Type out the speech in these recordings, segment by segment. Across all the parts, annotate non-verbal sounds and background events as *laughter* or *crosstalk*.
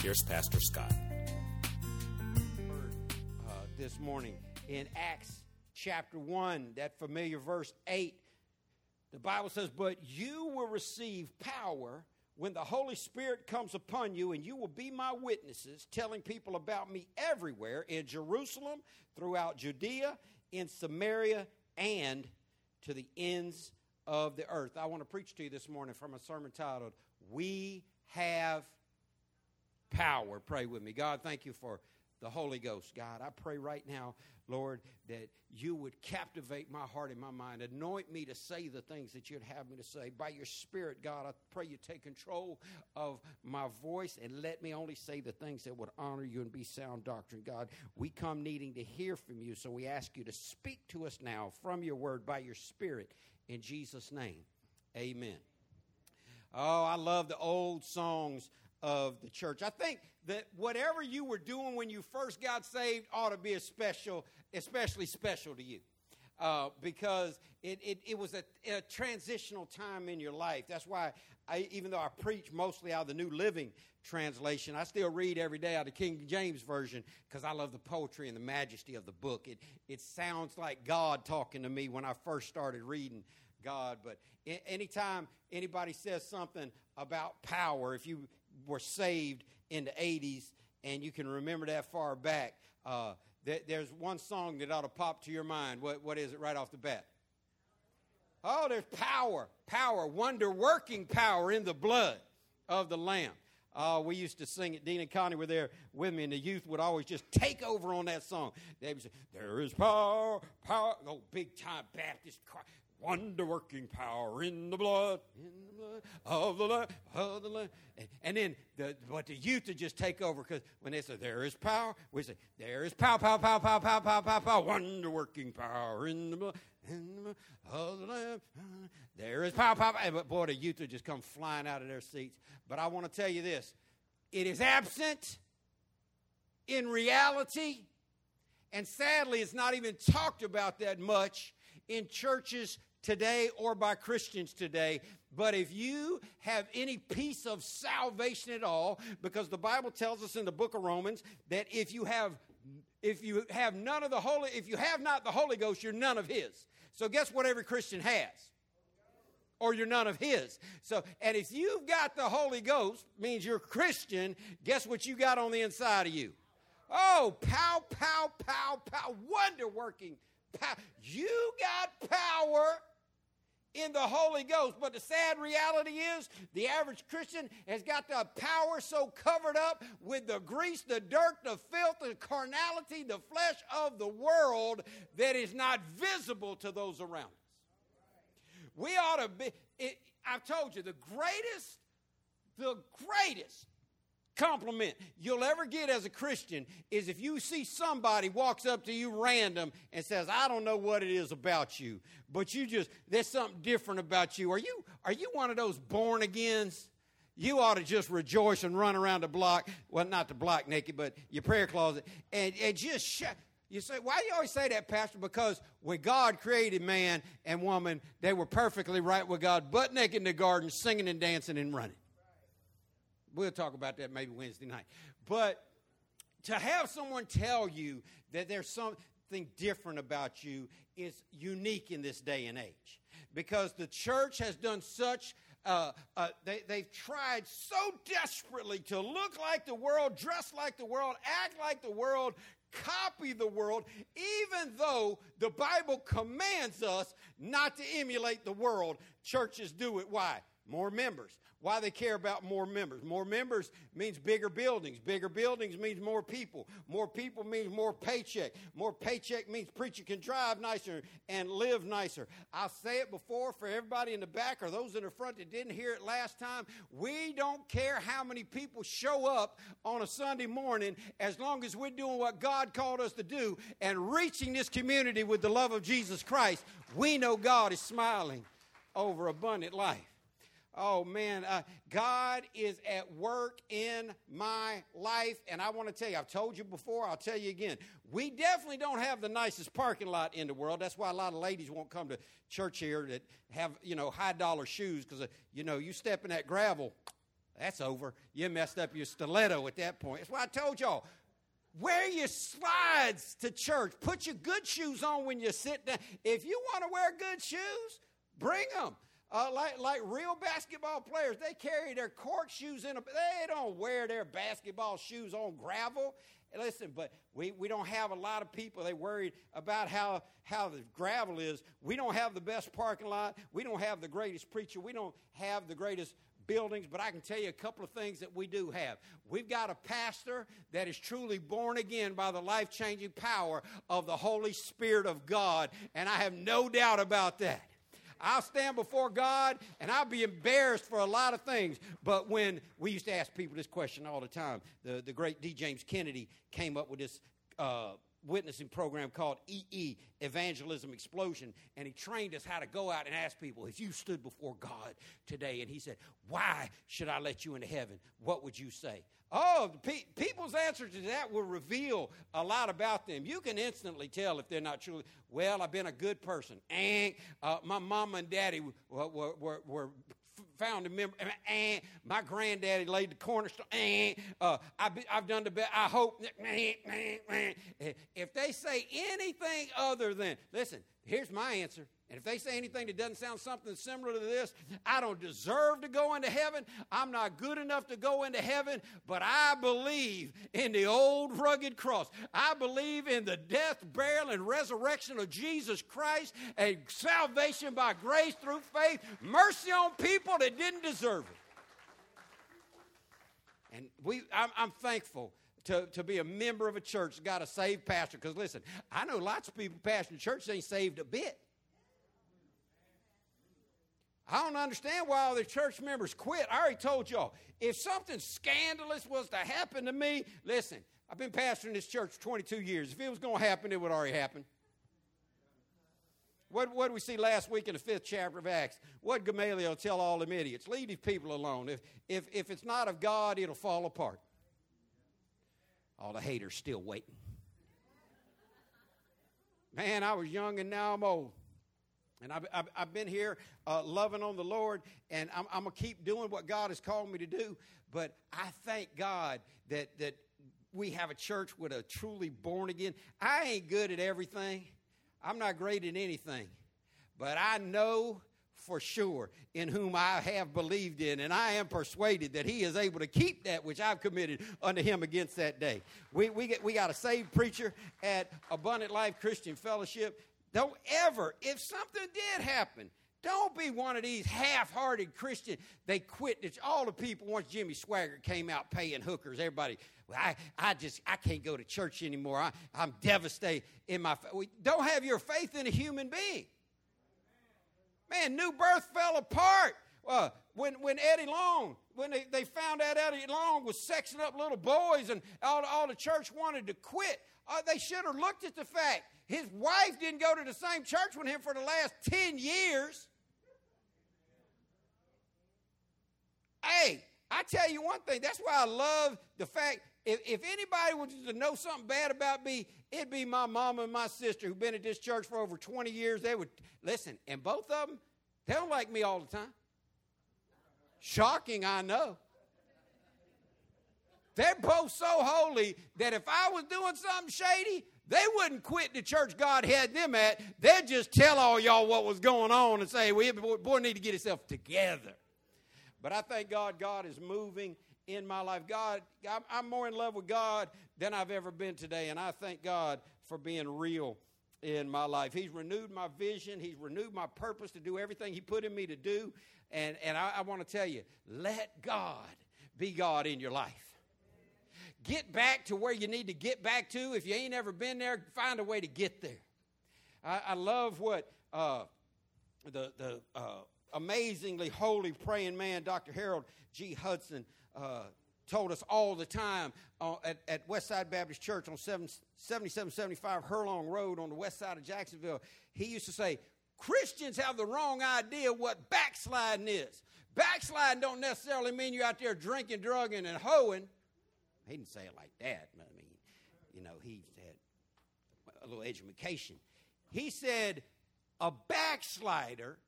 here's Pastor Scott. uh, this morning in Acts chapter 1, that familiar verse 8. The Bible says, But you will receive power when the Holy Spirit comes upon you, and you will be my witnesses, telling people about me everywhere in Jerusalem, throughout Judea, in Samaria, and to the ends of the earth. I want to preach to you this morning from a sermon titled, We Have power. Pray with me. God, thank you for the Holy Ghost. God, I pray right now, Lord, that you would captivate my heart and my mind. Anoint me to say the things that you'd have me to say. By your Spirit, God, I pray you take control of my voice and let me only say the things that would honor you and be sound doctrine. God, we come needing to hear from you, so we ask you to speak to us now from your word by your Spirit. In Jesus' name, amen. Oh, I love the old songs of the church. I think that whatever you were doing when you first got saved ought to be a special, especially special to you. Uh, because it, it, it was a, a, transitional time in your life. That's why, I, even though I preach mostly out of the New Living Translation, I still read every day out of the King James Version because I love the poetry and the majesty of the book. It, it sounds like God talking to me when I first started reading God. But anytime anybody says something about power, if you were saved in the 80s and you can remember that far back, uh, th- there's one song that ought to pop to your mind. What, what is it right off the bat? Oh, there's power, power, wonder working power in the blood of the Lamb. Uh, we used to sing it. Dean and Connie were there with me, and the youth would always just take over on that song. They would say, There is power, power. Oh, big time Baptist wonder working power in the blood, in the blood of the Lamb, of the Lamb. And then, the, but the youth would just take over because when they say, there is power, we say, there is power, power, power, power, power, power, power, power, wonder working power in the blood, in the of the Lamb. There is power, power, power. But boy, the youth would just come flying out of their seats. But I want to tell you this it is absent in reality. And sadly, it's not even talked about that much in churches today or by Christians today. But if you have any piece of salvation at all, because the Bible tells us in the book of Romans that if you have if you have none of the Holy, if you have not the Holy Ghost, you're none of His. So guess what every Christian has? Or you're none of His. So, and if you've got the Holy Ghost, means you're Christian, guess what you got on the inside of you? Oh, pow, pow, pow, pow, wonder working pow. You got power in the Holy Ghost. But the sad reality is, the average Christian has got the power so covered up with the grease, the dirt, the filth, the carnality, the flesh of the world that is not visible to those around us. We ought to be, it, I've told you, the greatest, the greatest compliment you'll ever get as a Christian is if you see somebody walks up to you random and says, "I don't know what it is about you, but you just there's something different about you." Are you are you one of those born agains? You ought to just rejoice and run around the block, well, not the block naked, but your prayer closet, and, and just. You say, why do you always say that, Pastor? Because when God created man and woman, they were perfectly right with God, butt naked in the garden, singing and dancing and running. We'll talk about that maybe Wednesday night. But to have someone tell you that there's something different about you is unique in this day and age. Because the church has done such, uh, uh, they, they've tried so desperately to look like the world, dress like the world, act like the world, copy the world, even though the Bible commands us not to emulate the world. Churches do it. Why? More members. Why they care about more members? More members means bigger buildings. Bigger buildings means more people. More people means more paycheck. More paycheck means preacher can drive nicer and live nicer. I'll say it before for everybody in the back or those in the front that didn't hear it last time. We don't care how many people show up on a Sunday morning as long as we're doing what God called us to do and reaching this community with the love of Jesus Christ. We know God is smiling over abundant life. Oh man, uh, God is at work in my life. And I want to tell you, I've told you before, I'll tell you again. We definitely don't have the nicest parking lot in the world. That's why a lot of ladies won't come to church here that have, you know, high dollar shoes because, uh, you know, you step in that gravel, that's over. You messed up your stiletto at that point. That's why I told y'all. Wear your slides to church. Put your good shoes on when you sit down. If you want to wear good shoes, bring them. Uh, like, like real basketball players, they carry their court shoes in. A, they don't wear their basketball shoes on gravel. Listen, but we, we don't have a lot of people. They worried about how, how the gravel is. We don't have the best parking lot. We don't have the greatest preacher. We don't have the greatest buildings, but I can tell you a couple of things that we do have. We've got a pastor that is truly born again by the life changing power of the Holy Spirit of God, and I have no doubt about that. I'll stand before God and I'll be embarrassed for a lot of things. But when we used to ask people this question all the time, the, the great D. James Kennedy came up with this. Uh, witnessing program called EE, Evangelism Explosion, and he trained us how to go out and ask people, if you stood before God today and he said, Why should I let you into heaven? What would you say? Oh, pe- people's answer to that will reveal a lot about them. You can instantly tell if they're not truly, well, I've been a good person. And uh, my mama and daddy were, were, were founding member. And my granddaddy laid the cornerstone. And uh, I've, I've done the best. I hope. If they say anything other than, listen, here's my answer. And if they say anything that doesn't sound something similar to this, I don't deserve to go into heaven. I'm not good enough to go into heaven, but I believe in the old rugged cross. I believe in the death, burial, and resurrection of Jesus Christ, and salvation by grace through faith, mercy on people that didn't deserve it. And we, I'm, I'm thankful to, to be a member of a church got a saved pastor. Because listen, I know lots of people pastoring church ain't saved a bit. I don't understand why all the church members quit. I already told y'all. If something scandalous was to happen to me, listen, I've been pastoring this church for 22 years. If it was going to happen, it would already happen. What, what did we see last week in the fifth chapter of Acts? What Gamaliel tell all them idiots? Leave these people alone. If, if, if it's not of God, it'll fall apart. All the haters still waiting. Man, I was young and now I'm old. And I've, I've, I've been here uh, loving on the Lord, and I'm, I'm going to keep doing what God has called me to do. But I thank God that, that we have a church with a truly born again. I ain't good at everything, I'm not great at anything. But I know for sure in whom I have believed in, and I am persuaded that he is able to keep that which I've committed unto him against that day. We, we, get, we got a saved preacher at Abundant Life Christian Fellowship don't ever, if something did happen, don't be one of these half-hearted Christians. They quit. It's all the people once Jimmy Swaggart came out paying hookers. Everybody, well, I, I just, I can't go to church anymore. I, I'm devastated in my. Don't have your faith in a human being. Man, New Birth fell apart. Uh, when, when Eddie Long, when they, they found out Eddie Long was sexing up little boys and all, all the church wanted to quit, uh, they should have looked at the fact his wife didn't go to the same church with him for the last 10 years. Hey, I tell you one thing, that's why I love the fact if, if anybody was to know something bad about me, it'd be my mama and my sister who've been at this church for over 20 years. They would listen, and both of them, they don't like me all the time. Shocking, I know. They're both so holy that if I was doing something shady, they wouldn't quit the church God had them at. They'd just tell all y'all what was going on and say, well, boy, need to get himself together. But I thank God, God is moving in my life. God, I'm more in love with God than I've ever been today. And I thank God for being real in my life. He's renewed my vision. He's renewed my purpose to do everything He put in me to do. And, and I, I want to tell you let God be God in your life. Get back to where you need to get back to. If you ain't ever been there, find a way to get there. I, I love what uh, the, the uh, amazingly holy praying man, Dr. Harold G. Hudson, uh, told us all the time uh, at, at Westside Baptist Church on 7775 Hurlong Road on the west side of Jacksonville. He used to say, Christians have the wrong idea what backsliding is. Backsliding don't necessarily mean you're out there drinking, drugging, and hoeing. He didn't say it like that. I mean, you know, he had a little education. He said, a backslider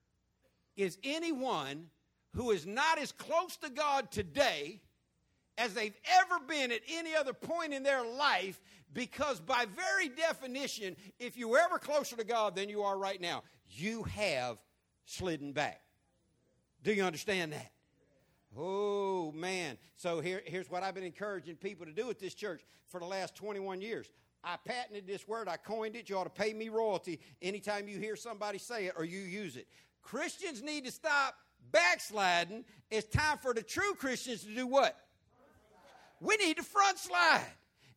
is anyone who is not as close to God today as they've ever been at any other point in their life because, by very definition, if you were ever closer to God than you are right now, you have slidden back. Do you understand that? Oh, man. So here, here's what I've been encouraging people to do at this church for the last 21 years. I patented this word, I coined it. You ought to pay me royalty anytime you hear somebody say it or you use it. Christians need to stop backsliding. It's time for the true Christians to do what? We need to front slide.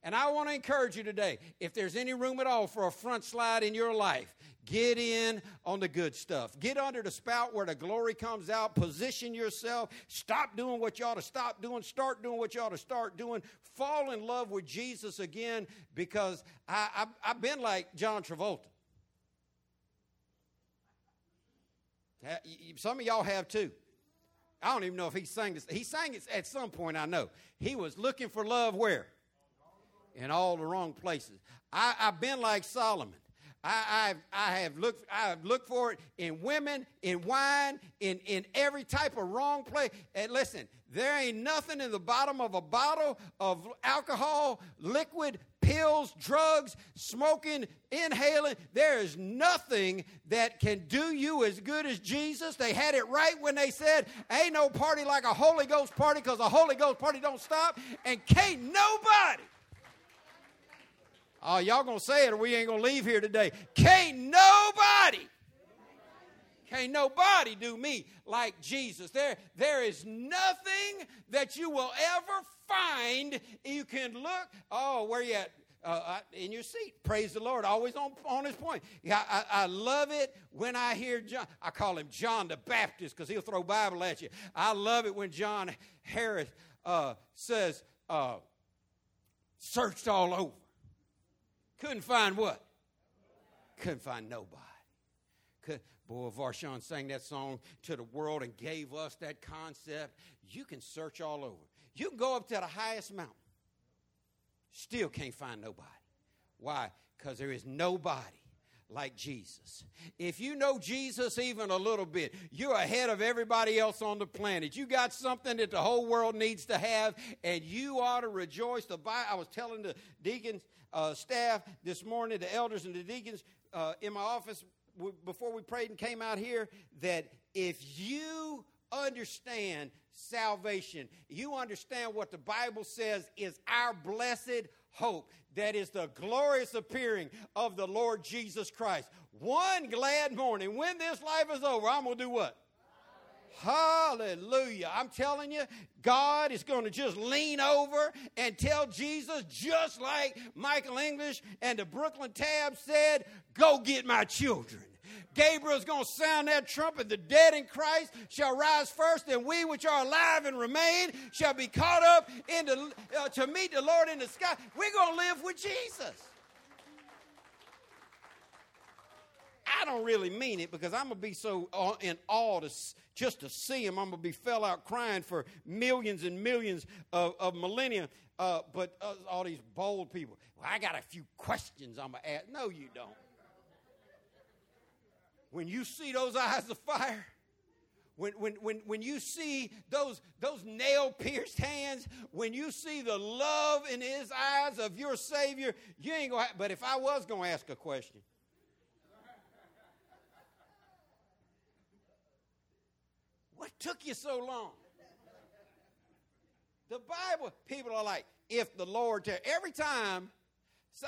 And I want to encourage you today if there's any room at all for a front slide in your life, get in on the good stuff. Get under the spout where the glory comes out. Position yourself. Stop doing what you ought to stop doing. Start doing what you ought to start doing. Fall in love with Jesus again because I, I, I've been like John Travolta. Some of y'all have too. I don't even know if he sang this. He sang it at some point, I know. He was looking for love where? In all the wrong places. I, have been like Solomon. I, I've, I have looked, I have looked for it in women, in wine, in, in every type of wrong place. And listen, there ain't nothing in the bottom of a bottle of alcohol, liquid, pills, drugs, smoking, inhaling. There is nothing that can do you as good as Jesus. They had it right when they said, Ain't no party like a Holy Ghost party because a Holy Ghost party don't stop. And can't nobody Oh, y'all gonna say it or we ain't gonna leave here today. Can't nobody, can't nobody do me like Jesus. There, there is nothing that you will ever find. You can look, oh, where you at? Uh, in your seat. Praise the Lord. Always on, on his point. Yeah, I, I love it when I hear John. I call him John the Baptist because he'll throw Bible at you. I love it when John Harris uh, says, uh, searched all over. Couldn't find what? Couldn't find nobody. Could, boy, VaShawn sang that song to the world and gave us that concept. You can search all over. You can go up to the highest mountain. Still can't find nobody. Why? Because there is nobody like Jesus. If you know Jesus even a little bit, you're ahead of everybody else on the planet. You got something that the whole world needs to have, and you ought to rejoice. The Bible, I was telling the deacons uh, staff this morning, the elders and the deacons uh, in my office before we prayed and came out here, that if you understand salvation, you understand what the Bible says is our blessed hope. That is the glorious appearing of the Lord Jesus Christ. One glad morning, when this life is over, I'm going to do what? Hallelujah. I'm telling you, God is going to just lean over and tell Jesus, just like Michael English and the Brooklyn Tab said, Go get my children. Gabriel's going to sound that trumpet. The dead in Christ shall rise first, and we which are alive and remain shall be caught up into, uh, to meet the Lord in the sky. We're going to live with Jesus. I don't really mean it because I'm going to be so in awe to, just to see him. I'm going to be fell out crying for millions and millions of, of millennia. Uh, but uh, all these bold people, well, I got a few questions I'm going to ask. No, you don't when you see those eyes of fire, when, when, when, when you see those, those nail pierced hands, when you see the love in his eyes of your Savior, you ain't going to, but if I was going to ask a question, what took you so long? The Bible, people are like, if the Lord, every time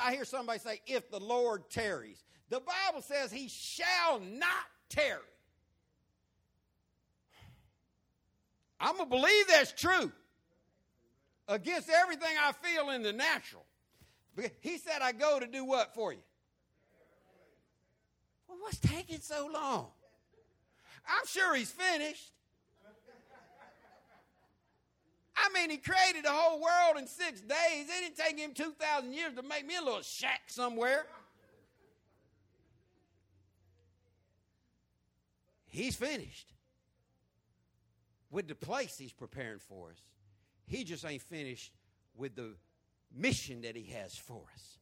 I hear somebody say, if the Lord tarries. The Bible says he shall not tarry. I'm going to believe that's true against everything I feel in the natural. He said, I go to do what for you? Well, what's taking so long? I'm sure he's finished. I mean, he created the whole world in six days. It didn't take him 2,000 years to make me a little shack somewhere. He's finished with the place he's preparing for us. He just ain't finished with the mission that he has for us.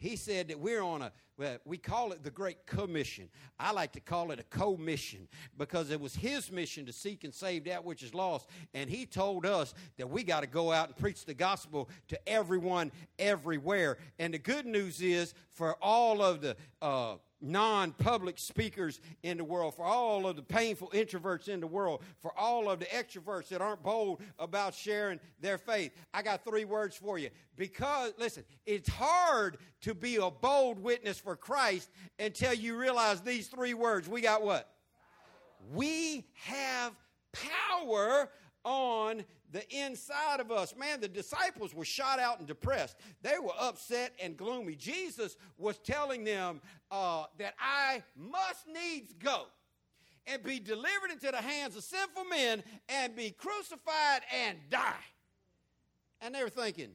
He said that we're on a, well, we call it the Great Commission. I like to call it a co-mission because it was his mission to seek and save that which is lost. And he told us that we got to go out and preach the gospel to everyone, everywhere. And the good news is for all of the, uh, non public speakers in the world, for all of the painful introverts in the world, for all of the extroverts that aren't bold about sharing their faith. I got three words for you. Because, listen, it's hard to be a bold witness for Christ until you realize these three words. We got what? We have power on the inside of us. Man, the disciples were shot out and depressed. They were upset and gloomy. Jesus was telling them uh, that I must needs go and be delivered into the hands of sinful men and be crucified and die. And they were thinking,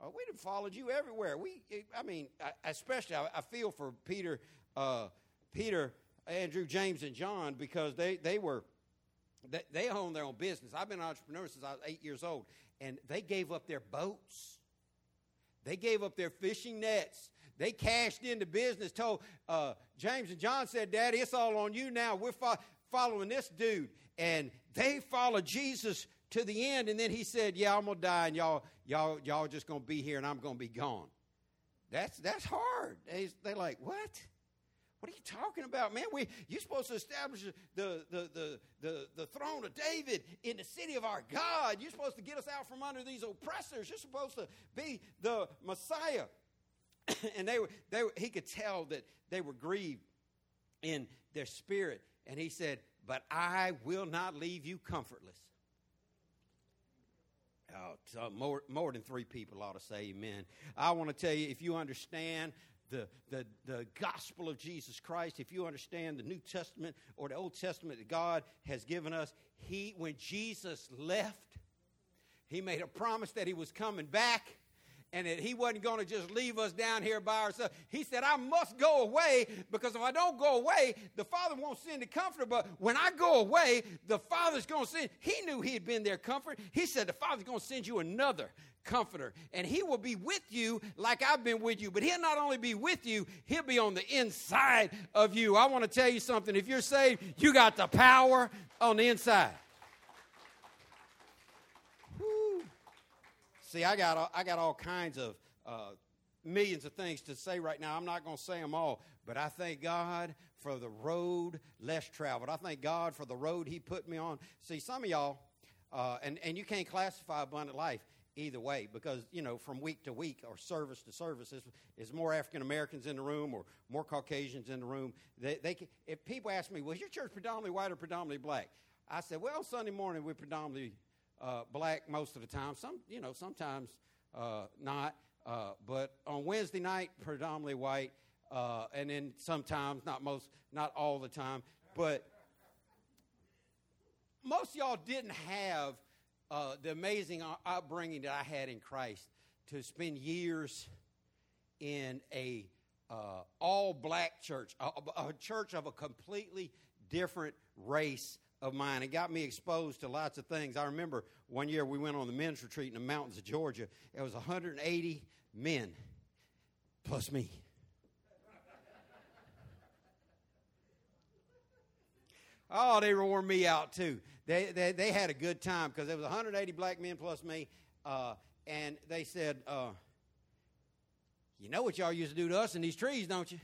oh, we'd have followed you everywhere. We, I mean, especially I, I feel for Peter, uh, Peter, Andrew, James, and John because they, they were they, they own their own business. I've been an entrepreneur since I was eight years old, and they gave up their boats. They gave up their fishing nets. They cashed into business. Told uh, James and John said, "Daddy, it's all on you now. We're fo- following this dude." And they followed Jesus to the end. And then he said, "Yeah, I'm gonna die, and y'all, y'all, y'all just gonna be here, and I'm gonna be gone." That's that's hard. They, they're like, "What?" What are you talking about, man? We, you're supposed to establish the, the, the, the, the throne of David in the city of our God. You're supposed to get us out from under these oppressors. You're supposed to be the Messiah. *coughs* and they were, they he could tell that they were grieved in their spirit. And he said, But I will not leave you comfortless. Oh, uh, more, more than three people ought to say amen. I want to tell you, if you understand the, the, the gospel of Jesus Christ, if you understand the New Testament or the Old Testament that God has given us, he, when Jesus left, he made a promise that he was coming back and that he wasn't going to just leave us down here by ourselves. He said, I must go away because if I don't go away, the Father won't send the comforter. But when I go away, the Father's going to send. He knew he had been their comfort. He said, The Father's going to send you another comforter, and he will be with you like I've been with you. But he'll not only be with you, he'll be on the inside of you. I want to tell you something. If you're saved, you got the power on the inside. See, I got I got all kinds of uh, millions of things to say right now. I'm not going to say them all, but I thank God for the road less traveled. I thank God for the road He put me on. See, some of y'all, uh, and and you can't classify abundant life either way because you know from week to week or service to service is, is more african americans in the room or more caucasians in the room they, they can, if people ask me was your church predominantly white or predominantly black i said well sunday morning we're predominantly uh, black most of the time. Some, you know, sometimes uh, not. Uh, but on Wednesday night, predominantly white, uh, and then sometimes, not most, not all the time, but most y'all didn't have uh, the amazing upbringing that I had in Christ to spend years in a uh, all black church, a, a church of a completely different race of mine. It got me exposed to lots of things. I remember one year we went on the men's retreat in the mountains of Georgia. It was 180 men plus me. Oh, they wore me out too. They, they, they had a good time because there was 180 black men plus me. Uh, and they said, uh, You know what y'all used to do to us in these trees, don't you?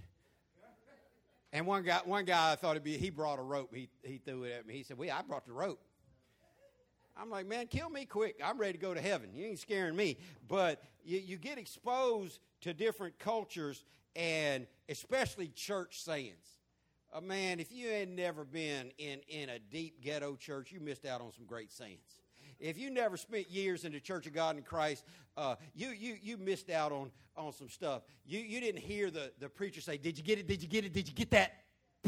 And one guy, one guy I thought it'd be, he brought a rope. He, he threw it at me. He said, well, I brought the rope. I'm like, man, kill me quick. I'm ready to go to heaven. You ain't scaring me. But you, you get exposed to different cultures and especially church sayings. Uh, man, if you had never been in, in a deep ghetto church, you missed out on some great sayings. If you never spent years in the Church of God in Christ, uh, you, you, you missed out on, on some stuff. You, you didn't hear the, the preacher say, Did you get it? Did you get it? Did you get that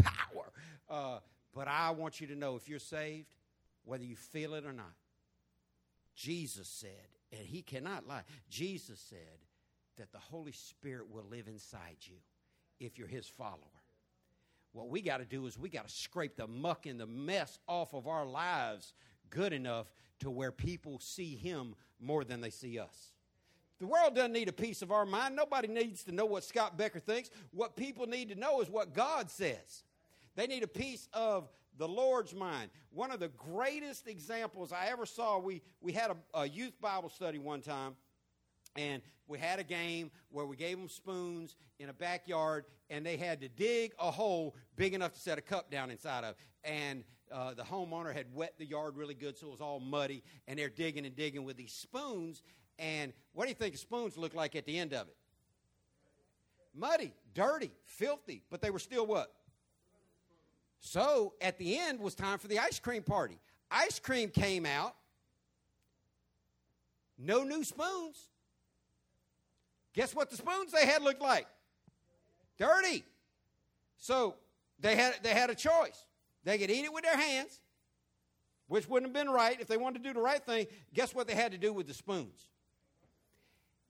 power? Uh, but I want you to know if you're saved, whether you feel it or not, Jesus said, and he cannot lie, Jesus said that the Holy Spirit will live inside you if you're his follower. What we got to do is we got to scrape the muck and the mess off of our lives good enough to where people see him more than they see us. The world doesn't need a piece of our mind. Nobody needs to know what Scott Becker thinks. What people need to know is what God says. They need a piece of the Lord's mind. One of the greatest examples I ever saw, we, we had a, a youth Bible study one time, and we had a game where we gave them spoons in a backyard, and they had to dig a hole big enough to set a cup down inside of. And uh, the homeowner had wet the yard really good, so it was all muddy, and they're digging and digging with these spoons. And what do you think the spoons look like at the end of it? Muddy, dirty, filthy, but they were still what? So at the end was time for the ice cream party. Ice cream came out, no new spoons. Guess what the spoons they had looked like? Dirty. So they had, they had a choice. They could eat it with their hands, which wouldn't have been right if they wanted to do the right thing. Guess what they had to do with the spoons?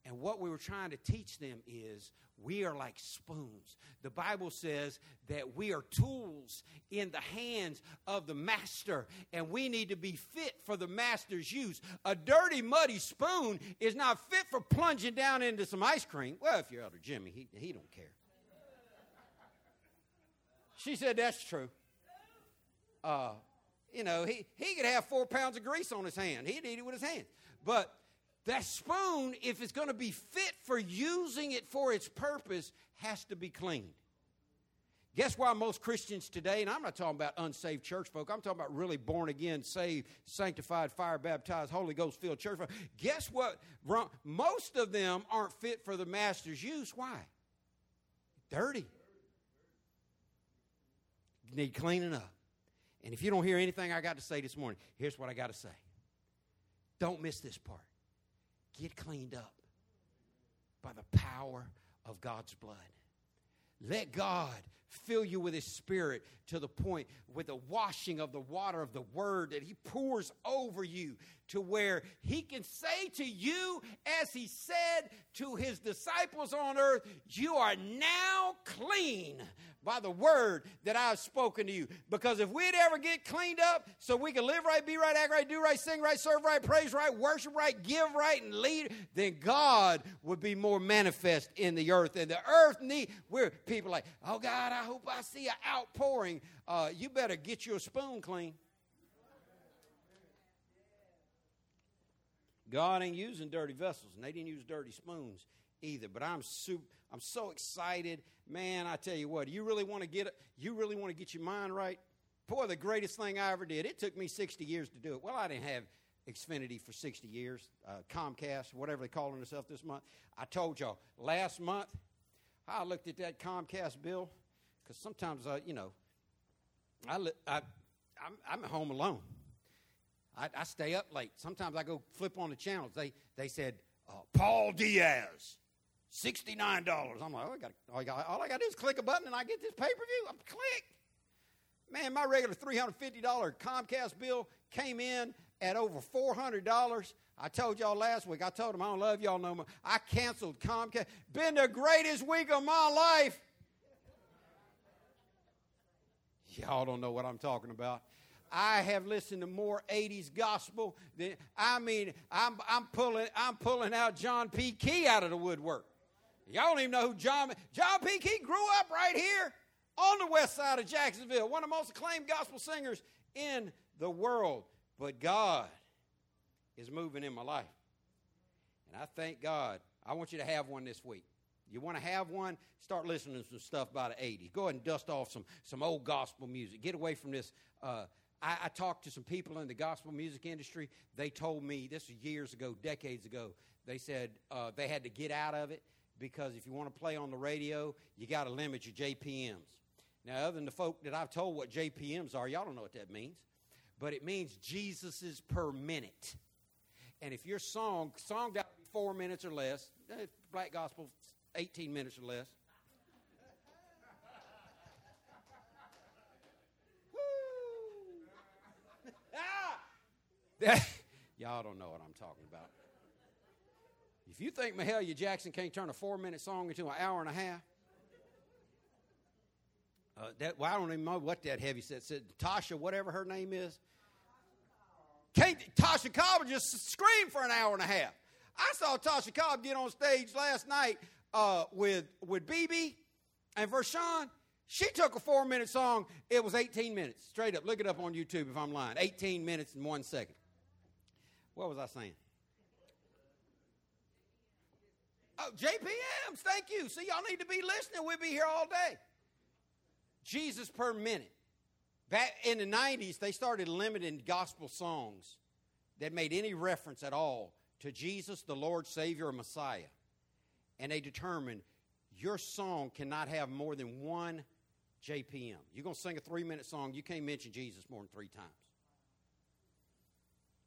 And what we were trying to teach them is we are like spoons. The Bible says that we are tools in the hands of the master, and we need to be fit for the master's use. A dirty, muddy spoon is not fit for plunging down into some ice cream. Well, if you're Elder Jimmy, he, he don't care. She said, That's true. Uh, you know, he, he could have four pounds of grease on his hand. He'd eat it with his hands. But that spoon, if it's going to be fit for using it for its purpose, has to be cleaned. Guess why most Christians today, and I'm not talking about unsaved church folk, I'm talking about really born again, saved, sanctified, fire baptized, Holy Ghost filled church folk. Guess what? Most of them aren't fit for the master's use. Why? Dirty. Need cleaning up. And if you don't hear anything I got to say this morning, here's what I got to say. Don't miss this part get cleaned up by the power of God's blood. Let God fill you with His Spirit to the point with the washing of the water of the Word that He pours over you to where He can say to you, as He said to His disciples on earth, You are now clean by the word that I've spoken to you. Because if we'd ever get cleaned up so we can live right, be right, act right, do right, sing right, serve right, praise right, worship right, give right, and lead, then God would be more manifest in the earth. And the earth need, we're people like, oh God, I hope I see an outpouring. Uh, you better get your spoon clean. God ain't using dirty vessels, and they didn't use dirty spoons either. But I'm super, I'm so excited, man. I tell you what, you really want to get you really want to get your mind right. Boy, the greatest thing I ever did. It took me 60 years to do it. Well, I didn't have Xfinity for 60 years, uh, Comcast, whatever they're calling themselves this month. I told y'all last month, I looked at that Comcast bill because sometimes, uh, you know, I, I, I'm, I'm at home alone. I, I, stay up late. Sometimes I go flip on the channels. They, they said, uh, Paul Diaz, $69. I'm like, oh, I got, all, I got, all I got to do is click a button and I get this pay per view. I'm click. Man, my regular $350 Comcast bill came in at over $400. I told y'all last week, I told them I don't love y'all no more. I canceled Comcast. Been the greatest week of my life. Y'all don't know what I'm talking about. I have listened to more 80s gospel than I mean, I'm, I'm pulling I'm pulling out John P. Kee out of the woodwork. Y'all don't even know who John John P. Kee grew up right here on the west side of Jacksonville, one of the most acclaimed gospel singers in the world. But God is moving in my life. And I thank God. I want you to have one this week. You want to have one? Start listening to some stuff by the 80s. Go ahead and dust off some, some old gospel music. Get away from this uh, I, I talked to some people in the gospel music industry. They told me this was years ago, decades ago. They said uh, they had to get out of it because if you want to play on the radio, you got to limit your JPMs. Now, other than the folk that I've told what JPMs are, y'all don't know what that means. But it means Jesus's per minute. And if your song, song got four minutes or less, eh, black gospel, 18 minutes or less. *laughs* Y'all don't know what I'm talking about. If you think Mahalia Jackson can't turn a four minute song into an hour and a half, uh, that, well, I don't even know what that heavy set said. Tasha, whatever her name is. Can't, Tasha Cobb just scream for an hour and a half. I saw Tasha Cobb get on stage last night uh, with with BB and VaShawn. She took a four minute song. It was 18 minutes. Straight up. Look it up on YouTube if I'm lying. 18 minutes and one second. What was I saying? Oh, JPMs, thank you. See, y'all need to be listening. We'll be here all day. Jesus per minute. Back in the 90s, they started limiting gospel songs that made any reference at all to Jesus, the Lord, Savior, or Messiah. And they determined your song cannot have more than one JPM. You're going to sing a three minute song, you can't mention Jesus more than three times.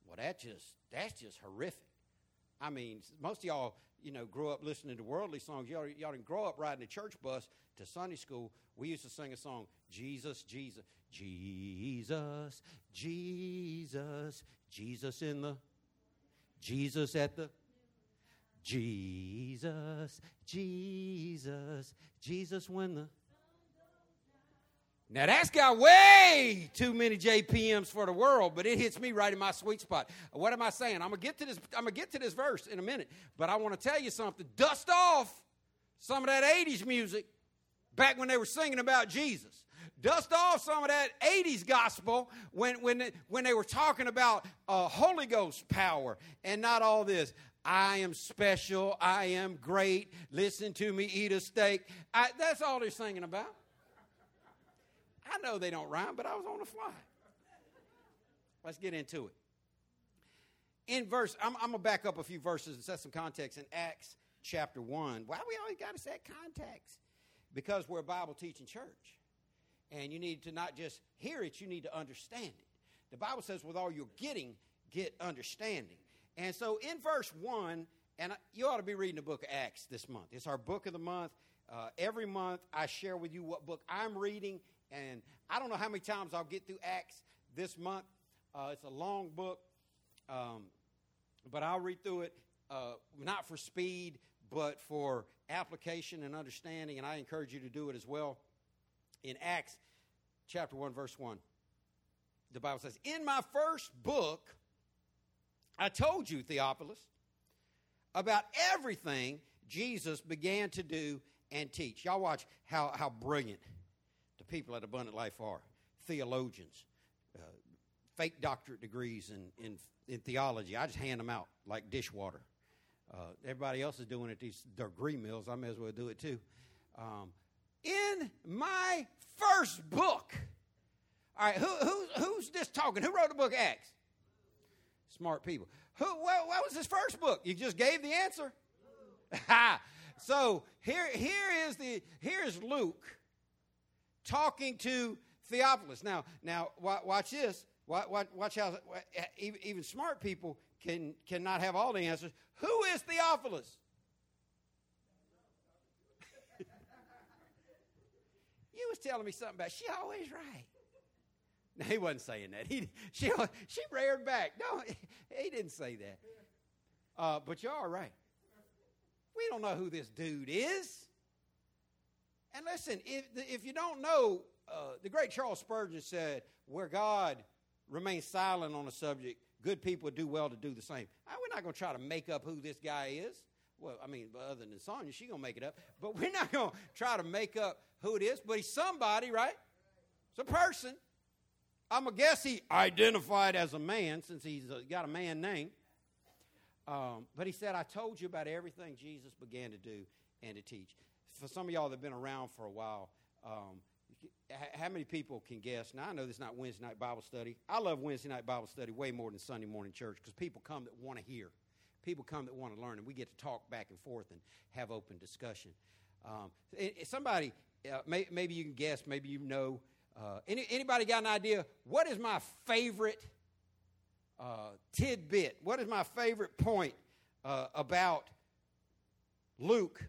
Well, that just, that's just horrific. I mean, most of y'all, you know, grew up listening to worldly songs. Y'all, y'all didn't grow up riding a church bus to Sunday school. We used to sing a song, Jesus, Jesus, Jesus, Jesus, Jesus in the, Jesus at the, Jesus, Jesus, Jesus when the, now that's got way too many JPMs for the world, but it hits me right in my sweet spot. What am I saying? I'm gonna get to this. I'm gonna get to this verse in a minute, but I want to tell you something. Dust off some of that '80s music back when they were singing about Jesus. Dust off some of that '80s gospel when when when they were talking about uh, Holy Ghost power and not all this. I am special. I am great. Listen to me eat a steak. I, that's all they're singing about. I know they don't rhyme, but I was on the fly. Let's get into it. In verse, I'm, I'm going to back up a few verses and set some context in Acts chapter 1. Why we always got to set context? Because we're a Bible teaching church. And you need to not just hear it, you need to understand it. The Bible says, with all you're getting, get understanding. And so in verse 1, and you ought to be reading the book of Acts this month. It's our book of the month. Uh, every month, I share with you what book I'm reading and I don't know how many times I'll get through Acts this month. Uh, it's a long book, um, but I'll read through it uh, not for speed, but for application and understanding. And I encourage you to do it as well. In Acts chapter 1, verse 1, the Bible says, In my first book, I told you, Theophilus, about everything Jesus began to do and teach. Y'all watch how, how brilliant the people at Abundant Life are theologians, uh, fake doctorate degrees in, in, in, theology. I just hand them out like dishwater. Uh, everybody else is doing it these degree mills. I may as well do it too. Um, in my first book, all right, who, who, who's this talking? Who wrote the book Acts? Smart people. Who? What, what was his first book? You just gave the answer. *laughs* so here, here is the here's Luke talking to Theophilus. Now, now watch this. Watch how even smart people can cannot have all the answers. Who is Theophilus? *laughs* you was telling me something about she always right. No, *laughs* he wasn't saying that. He she *laughs* she reared back. No, *laughs* he didn't say that. Uh, but are right. We don't know who this dude is. And listen, if, if you don't know, uh, the great Charles Spurgeon said, where God remains silent on a subject, good people do well to do the same. Now, we're not going to try to make up who this guy is. Well, I mean, other than Sonia, she's going to make it up. But we're not going to try to make up who it is. But he's somebody, right? It's a person. I'm going to guess he identified as a man since he's got a man name. Um, but he said, I told you about everything Jesus began to do and to teach for some of y'all that have been around for a while, um, how many people can guess? Now, I know this is not Wednesday night Bible study. I love Wednesday night Bible study way more than Sunday morning church because people come that want to hear. People come that want to learn, and we get to talk back and forth and have open discussion. Um, somebody, uh, may, maybe you can guess, maybe you know. Uh, any, anybody got an idea? What is my favorite uh, tidbit? What is my favorite point uh, about Luke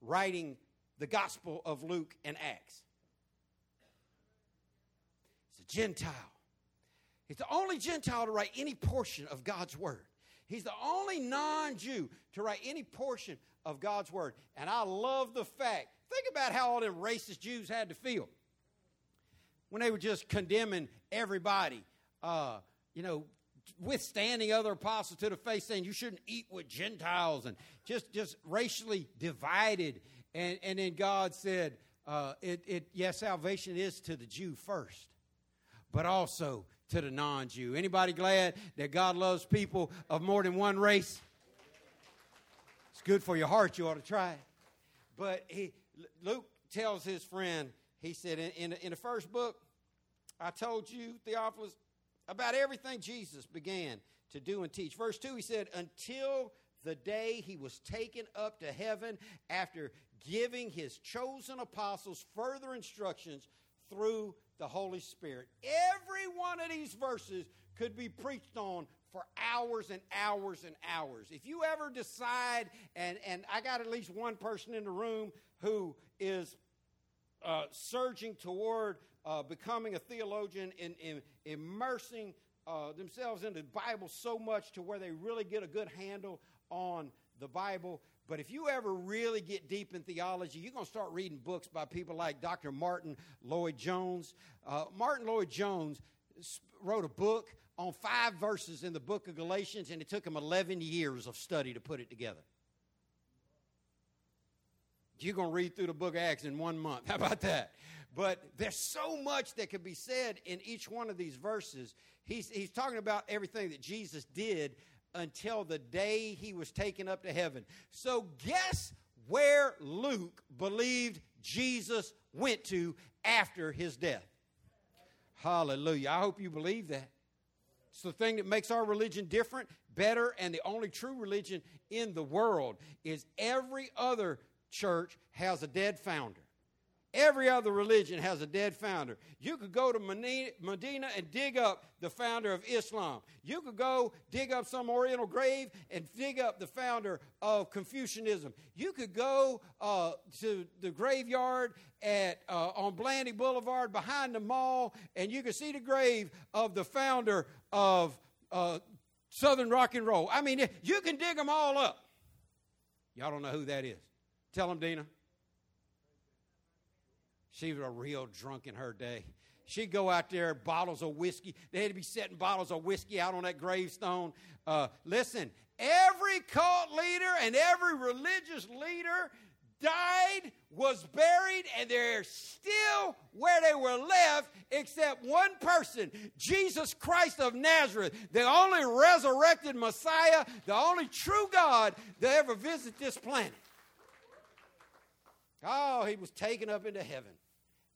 writing the Gospel of Luke and Acts? It's a Gentile. He's the only Gentile to write any portion of God's Word. He's the only non Jew to write any portion of God's Word. And I love the fact, think about how all them racist Jews had to feel when they were just condemning everybody, uh, you know, withstanding other apostles to the face, saying you shouldn't eat with Gentiles and just, just racially divided. And, and then God said, uh, it, it, yes, salvation is to the Jew first, but also to the non-Jew. Anybody glad that God loves people of more than one race? It's good for your heart. You ought to try it. But he, Luke tells his friend, he said, in, in, in the first book, I told you, Theophilus, about everything Jesus began to do and teach. Verse 2, he said, until the day he was taken up to heaven after giving his chosen apostles further instructions through the Holy Spirit. Every one of these verses could be preached on for hours and hours and hours. If you ever decide, and, and I got at least one person in the room who is uh, surging toward uh, becoming a theologian and, immersing uh, themselves into the Bible so much to where they really get a good handle on the Bible. But if you ever really get deep in theology, you're going to start reading books by people like Dr. Martyn Lloyd-Jones. Uh, Martyn Lloyd-Jones wrote a book on five verses in the book of Galatians, and it took him 11 years of study to put it together. You're going to read through the book of Acts in one month. *laughs* How about that? But there's so much that could be said in each one of these verses. He's, he's talking about everything that Jesus did until the day he was taken up to heaven. So, guess where Luke believed Jesus went to after his death? Hallelujah. I hope you believe that. It's the thing that makes our religion different, better, and the only true religion in the world is every other church has a dead founder. Every other religion has a dead founder. You could go to Medina and dig up the founder of Islam. You could go dig up some Oriental grave and dig up the founder of Confucianism. You could go uh, to the graveyard at uh, on Blanding Boulevard behind the mall, and you could see the grave of the founder of uh, Southern rock and roll. I mean, you can dig them all up. Y'all don't know who that is. Tell them, Dina. She was a real drunk in her day. She'd go out there, bottles of whiskey. They had to be setting bottles of whiskey out on that gravestone. Uh, listen, every cult leader and every religious leader died, was buried, and they're still where they were left, except one person Jesus Christ of Nazareth, the only resurrected Messiah, the only true God to ever visit this planet. Oh, he was taken up into heaven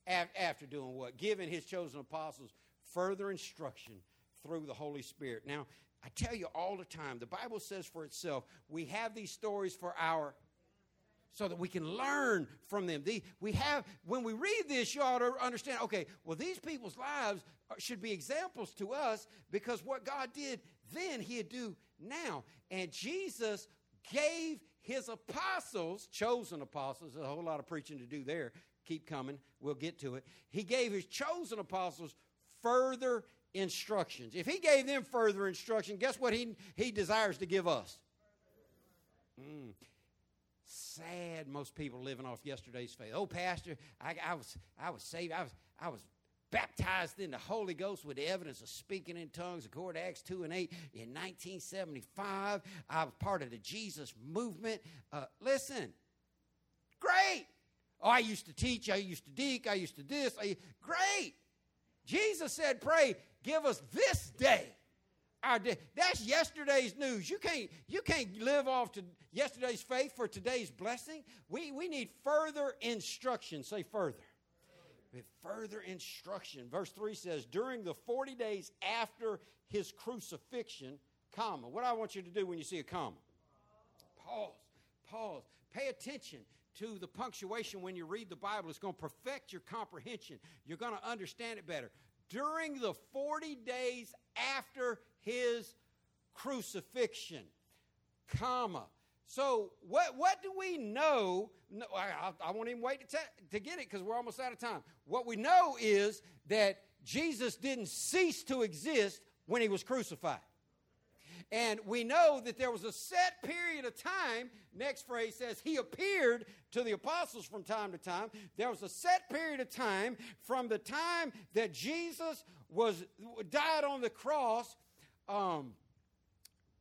after doing what? Giving his chosen apostles further instruction through the Holy Spirit. Now, I tell you all the time, the Bible says for itself, we have these stories for our so that we can learn from them. The, we have when we read this, you ought to understand. Okay, well, these people's lives should be examples to us because what God did then, He'd do now. And Jesus gave His apostles, chosen apostles, there's a whole lot of preaching to do there, keep coming. We'll get to it. He gave his chosen apostles further instructions. If he gave them further instruction, guess what he, he desires to give us? Mm. Sad, most people living off yesterday's faith. Oh, Pastor, I, I, was I was saved. I was I was baptized in the Holy Ghost with the evidence of speaking in tongues, according to Acts 2 and 8 in 1975. I was part of the Jesus movement. Uh, listen, great. Oh, I used to teach, I used to deek, I used to this. I, great. Jesus said, pray, give us this day our day. That's yesterday's news. You can't, you can't live off to yesterday's faith for today's blessing. We, we need further instruction. Say further. With further instruction. Verse 3 says, During the 40 days after his crucifixion, comma. What I want you to do when you see a comma? Pause. Pause. Pay attention to the punctuation when you read the Bible. It's going to perfect your comprehension. You're going to understand it better. During the 40 days after his crucifixion, comma. So, what, what do we know? No, I, I, won't even wait to, te- to get it because we're almost out of time. What we know is that Jesus didn't cease to exist when he was crucified. And we know that there was a set period of time. Next phrase says, He appeared to the apostles from time to time. There was a set period of time from the time that Jesus was died on the cross um,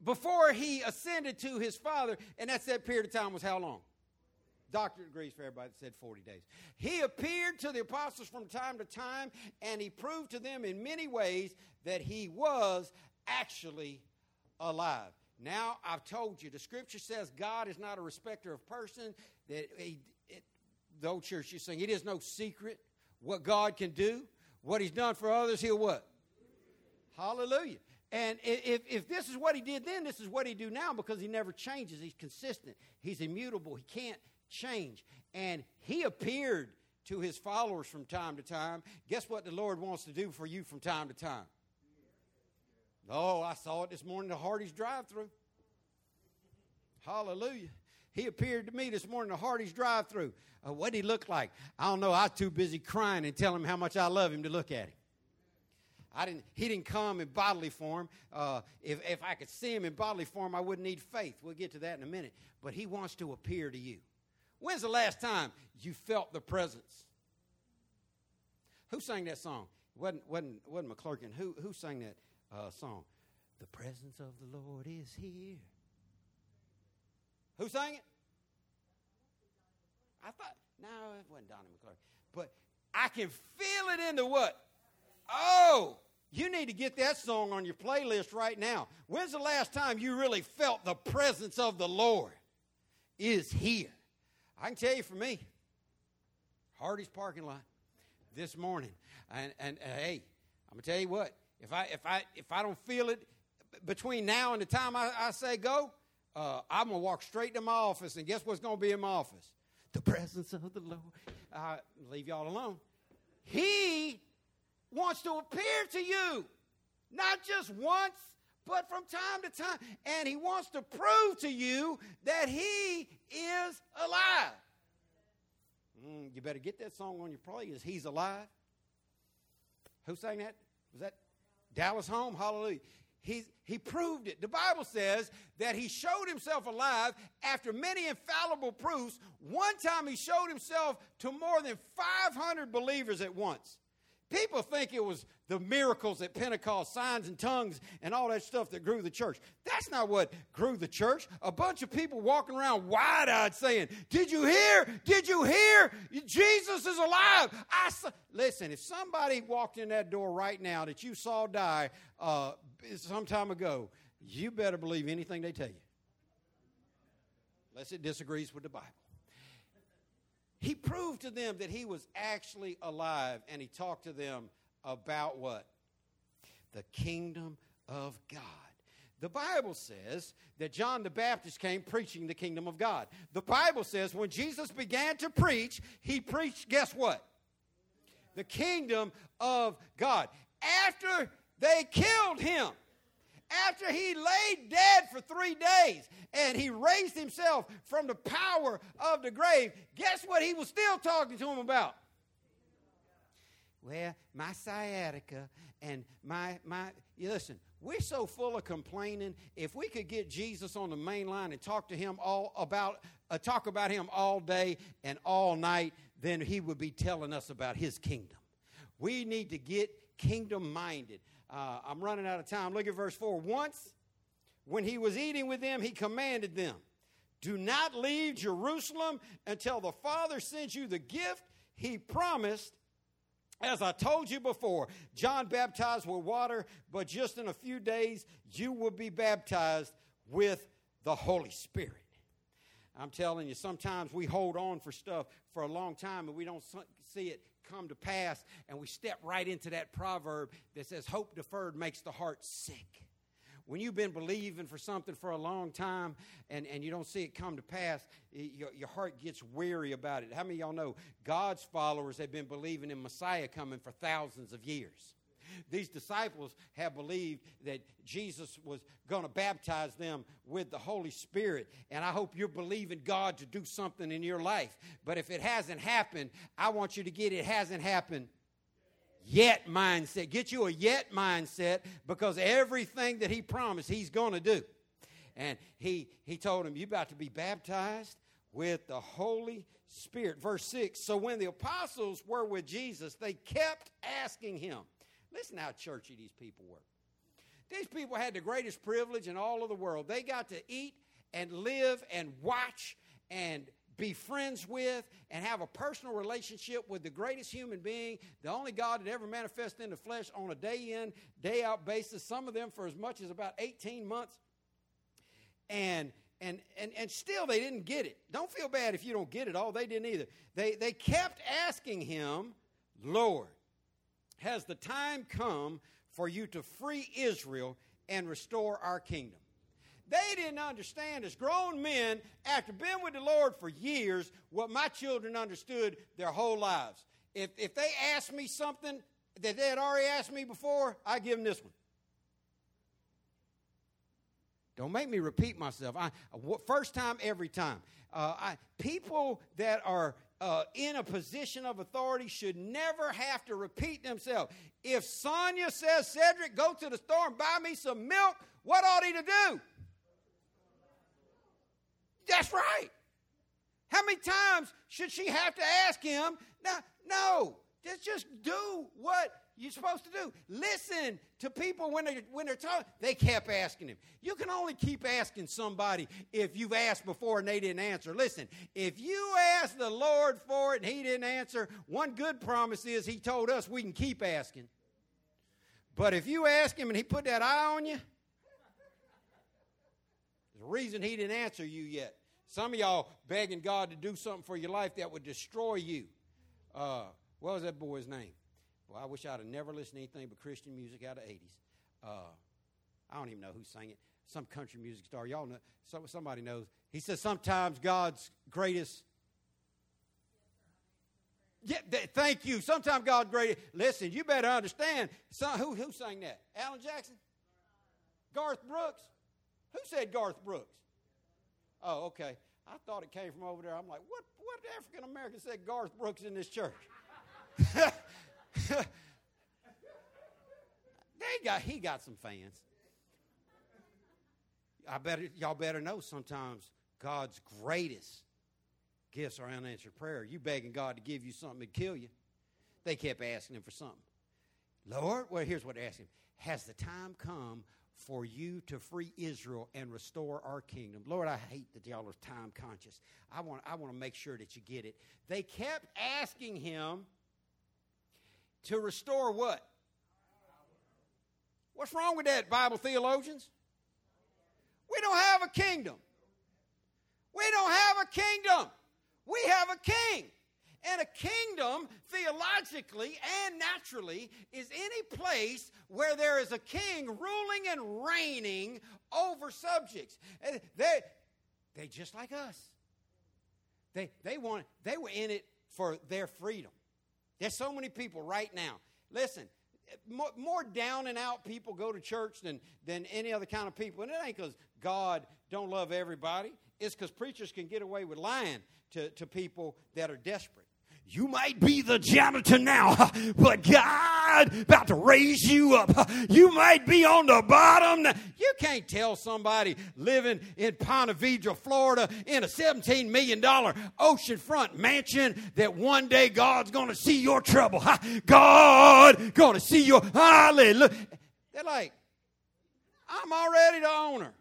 before he ascended to his Father. And that's that period of time was how long? Doctor agrees for everybody said 40 days. He appeared to the apostles from time to time, and he proved to them in many ways that he was actually alive. Now, I've told you, the scripture says God is not a respecter of person. That he, it, the old church is saying it is no secret what God can do. What he's done for others, he'll what? Hallelujah. And if, if this is what he did then, this is what he do now because he never changes. He's consistent. He's immutable. He can't change. And he appeared to his followers from time to time. Guess what the Lord wants to do for you from time to time? Oh, I saw it this morning the Hardee's drive through. Hallelujah. He appeared to me this morning the Hardee's drive through. Uh, what did he look like? I don't know. I was too busy crying and telling him how much I love him to look at him. I didn't, he didn't come in bodily form. Uh, if, if I could see him in bodily form, I wouldn't need faith. We'll get to that in a minute. But he wants to appear to you. When's the last time you felt the presence? Who sang that song? Wasn't, wasn't, wasn't McClurkin. Who, who sang that? uh, song. The presence of the Lord is here. Who sang it? I thought, no, it wasn't Donnie McClurkin. But I can feel it in the what? Oh, you need to get that song on your playlist right now. When's the last time you really felt the presence of the Lord is here? I can tell you for me, Hardee's parking lot this morning. And, and uh, hey, I'm going to tell you what, if I if I if I don't feel it between now and the time I, I say go, uh, I'm gonna walk straight to my office, and guess what's gonna be in my office? The presence of the Lord. I leave y'all alone. He wants to appear to you, not just once, but from time to time, and he wants to prove to you that he is alive. Mm, you better get that song on your playlist. He's alive. Who sang that? Was that Dallas home, hallelujah. He, he proved it. The Bible says that he showed himself alive after many infallible proofs. One time he showed himself to more than 500 believers at once. People think it was the miracles at Pentecost, signs and tongues, and all that stuff that grew the church. That's not what grew the church. A bunch of people walking around wide eyed saying, Did you hear? Did you hear? Jesus is alive. I saw. Listen, if somebody walked in that door right now that you saw die uh, some time ago, you better believe anything they tell you, unless it disagrees with the Bible. He proved to them that he was actually alive, and he talked to them about what? The kingdom of God. The Bible says that John the Baptist came preaching the kingdom of God. The Bible says when Jesus began to preach, he preached, guess what? The kingdom of God. After they killed him, after he lay dead for three days and he raised himself from the power of the grave, guess what he was still talking to him about? Well, my sciatica and my, my, listen, we're so full of complaining. If we could get Jesus on the main line and talk to him all about, uh, talk about him all day and all night, then he would be telling us about his kingdom. We need to get kingdom minded. Uh, I'm running out of time. Look at verse 4. Once, when he was eating with them, he commanded them, Do not leave Jerusalem until the Father sends you the gift he promised. As I told you before, John baptized with water, but just in a few days you will be baptized with the Holy Spirit. I'm telling you, sometimes we hold on for stuff for a long time and we don't see it come to pass, and we step right into that proverb that says, Hope deferred makes the heart sick. When you've been believing for something for a long time and, and you don't see it come to pass, it, your, your heart gets weary about it. How many of y'all know God's followers have been believing in Messiah coming for thousands of years? These disciples have believed that Jesus was going to baptize them with the Holy Spirit. And I hope you're believing God to do something in your life. But if it hasn't happened, I want you to get it hasn't happened yet mindset. Get you a yet mindset because everything that he promised, he's going to do. And he, he told him, You're about to be baptized with the Holy Spirit. Verse 6 So when the apostles were with Jesus, they kept asking him, Listen how churchy these people were. These people had the greatest privilege in all of the world. They got to eat and live and watch and be friends with and have a personal relationship with the greatest human being, the only God that ever manifested in the flesh on a day in, day out basis, some of them for as much as about 18 months. And and, and, and still they didn't get it. Don't feel bad if you don't get it all. They didn't either. They, they kept asking him, Lord, has the time come for you to free Israel and restore our kingdom? They didn't understand as grown men, after being with the Lord for years, what my children understood their whole lives. If, if they asked me something that they had already asked me before, I give them this one. Don't make me repeat myself. I, first time, every time. Uh, I, people that are uh, in a position of authority should never have to repeat themselves. If Sonia says, Cedric, go to the store and buy me some milk, what ought he to do? That's right. How many times should she have to ask him? No, no. Just, just do what you're supposed to do. Listen to people when they're when they're talking. They kept asking him. You can only keep asking somebody if you've asked before and they didn't answer. Listen, if you ask the Lord for it and He didn't answer, one good promise is He told us we can keep asking. But if you ask Him and He put that eye on you, there's a reason He didn't answer you yet. Some of y'all begging God to do something for your life that would destroy you. Uh, what was that boy's name? Well, I wish I'd have never listened to anything but Christian music out of the 80s. Uh, I don't even know who sang it. Some country music star. Y'all know. So, somebody knows. He says sometimes God's greatest. Yeah, th- thank you. Sometimes God's greatest. Listen, you better understand. Some, who, who sang that? Alan Jackson? Garth Brooks? Who said Garth Brooks? Oh, okay. I thought it came from over there. I'm like, what, what African American said Garth Brooks in this church? *laughs* *laughs* they got, he got some fans. I better, y'all better know sometimes God's greatest gifts are unanswered prayer. You begging God to give you something to kill you. They kept asking him for something. Lord, well, here's what they're asking. Has the time come for you to free Israel and restore our kingdom. Lord, I hate that y'all are time conscious. I want, I want to make sure that you get it. They kept asking him to restore what? What's wrong with that, Bible theologians? We don't have a kingdom. We don't have a kingdom. We have a king. And a kingdom, theologically and naturally, is any place where there is a king ruling and reigning over subjects. They, they just like us. They, they, want, they were in it for their freedom. There's so many people right now. Listen, more, more, down and out people go to church than, than any other kind of people. And it ain't because God don't love everybody. It's because preachers can get away with lying to, to people that are desperate. You might be the janitor now, *laughs* but God about to raise you up. *laughs* You might be on the bottom. You can't tell somebody living in Ponte Vedra, Florida, in a $17 million oceanfront mansion that one day God's going to see your trouble. *laughs* God going to see your hallelujah. They're like, I'm already the owner.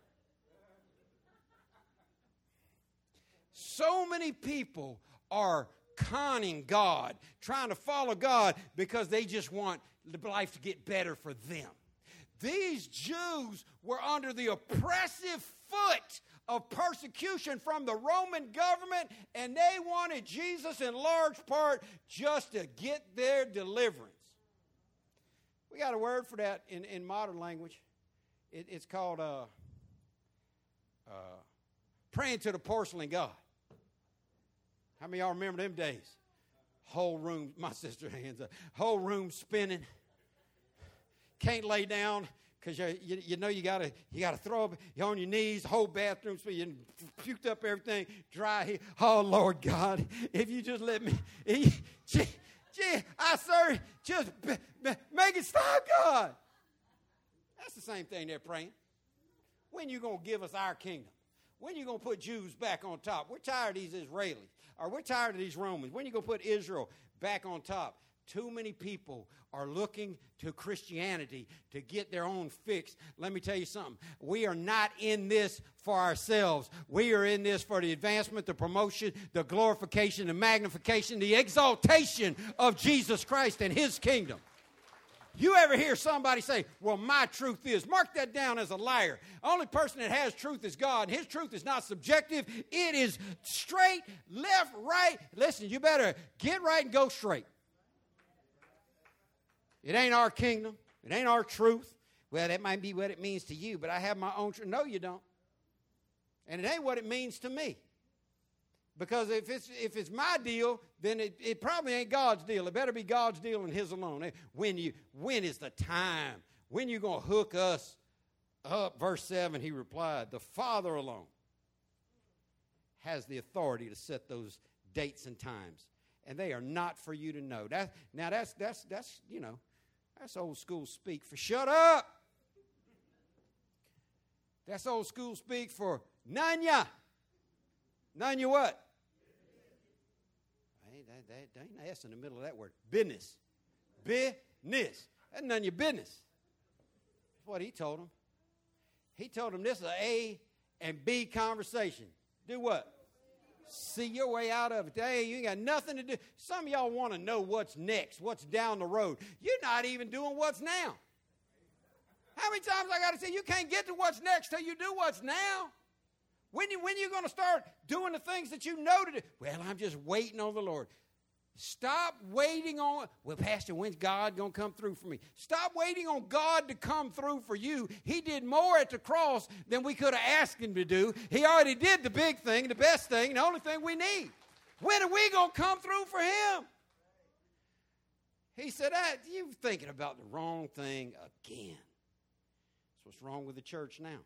So many people are conning God, trying to follow God because they just want life to get better for them. These Jews were under the oppressive foot of persecution from the Roman government, and they wanted Jesus in large part just to get their deliverance. We got a word for that in, in modern language. It, it's called uh, uh, praying to the porcelain God. How many y'all remember them days? Whole room, *laughs* my sister hands up, whole room spinning. Can't lay down because you, you, you, know you gotta you gotta throw up you're on your knees, whole bathroom spinning, you puked up everything, dry. Oh Lord God, if you just let me, gee, gee, I serve, just make it stop, God. That's the same thing they're praying. When you gonna give us our kingdom? When you gonna put Jews back on top? We're tired of these Israelis. Or we're tired of these Romans. When you gonna put Israel back on top? Too many people are looking to Christianity to get their own fix. Let me tell you something. We are not in this for ourselves. We are in this for the advancement, the promotion, the glorification, the magnification, the exaltation of Jesus Christ and His kingdom. You ever hear somebody say, Well, my truth is, mark that down as a liar. Only person that has truth is God, and his truth is not subjective. It is straight, left, right. Listen, you better get right and go straight. It ain't our kingdom, it ain't our truth. Well, that might be what it means to you, but I have my own truth. No, you don't. And it ain't what it means to me. Because if it's, if it's my deal, then it, it probably ain't God's deal. It better be God's deal and His alone. Eh, when, you, when is the time? When you going to hook us up? Verse 7, he replied, The Father alone has the authority to set those dates and times. And they are not for you to know. That, now, that's, that's, that's, you know, that's old school speak for shut up. That's old school speak for none ya. None you what? That, ain't S in the middle of that word. Business. Business. That's none of your business. That's what he told them. He told them this is an A and B conversation. Do what? See your way out of it. Hey, you ain't got nothing to do. Some of y'all want to know what's next, what's down the road. You're not even doing what's now. How many times I got to say you can't get to what's next till you do what's now? When you when you going to start doing the things that you know to do? Well, I'm just waiting on the Lord. Stop waiting on, well, Pastor, when's God going to come through for me? Stop waiting on God to come through for you. He did more at the cross than we could have asked Him to do. He already did the big thing, the best thing, the only thing we need. When are we going to come through for Him? He said, ah, You're thinking about the wrong thing again. That's what's wrong with the church now.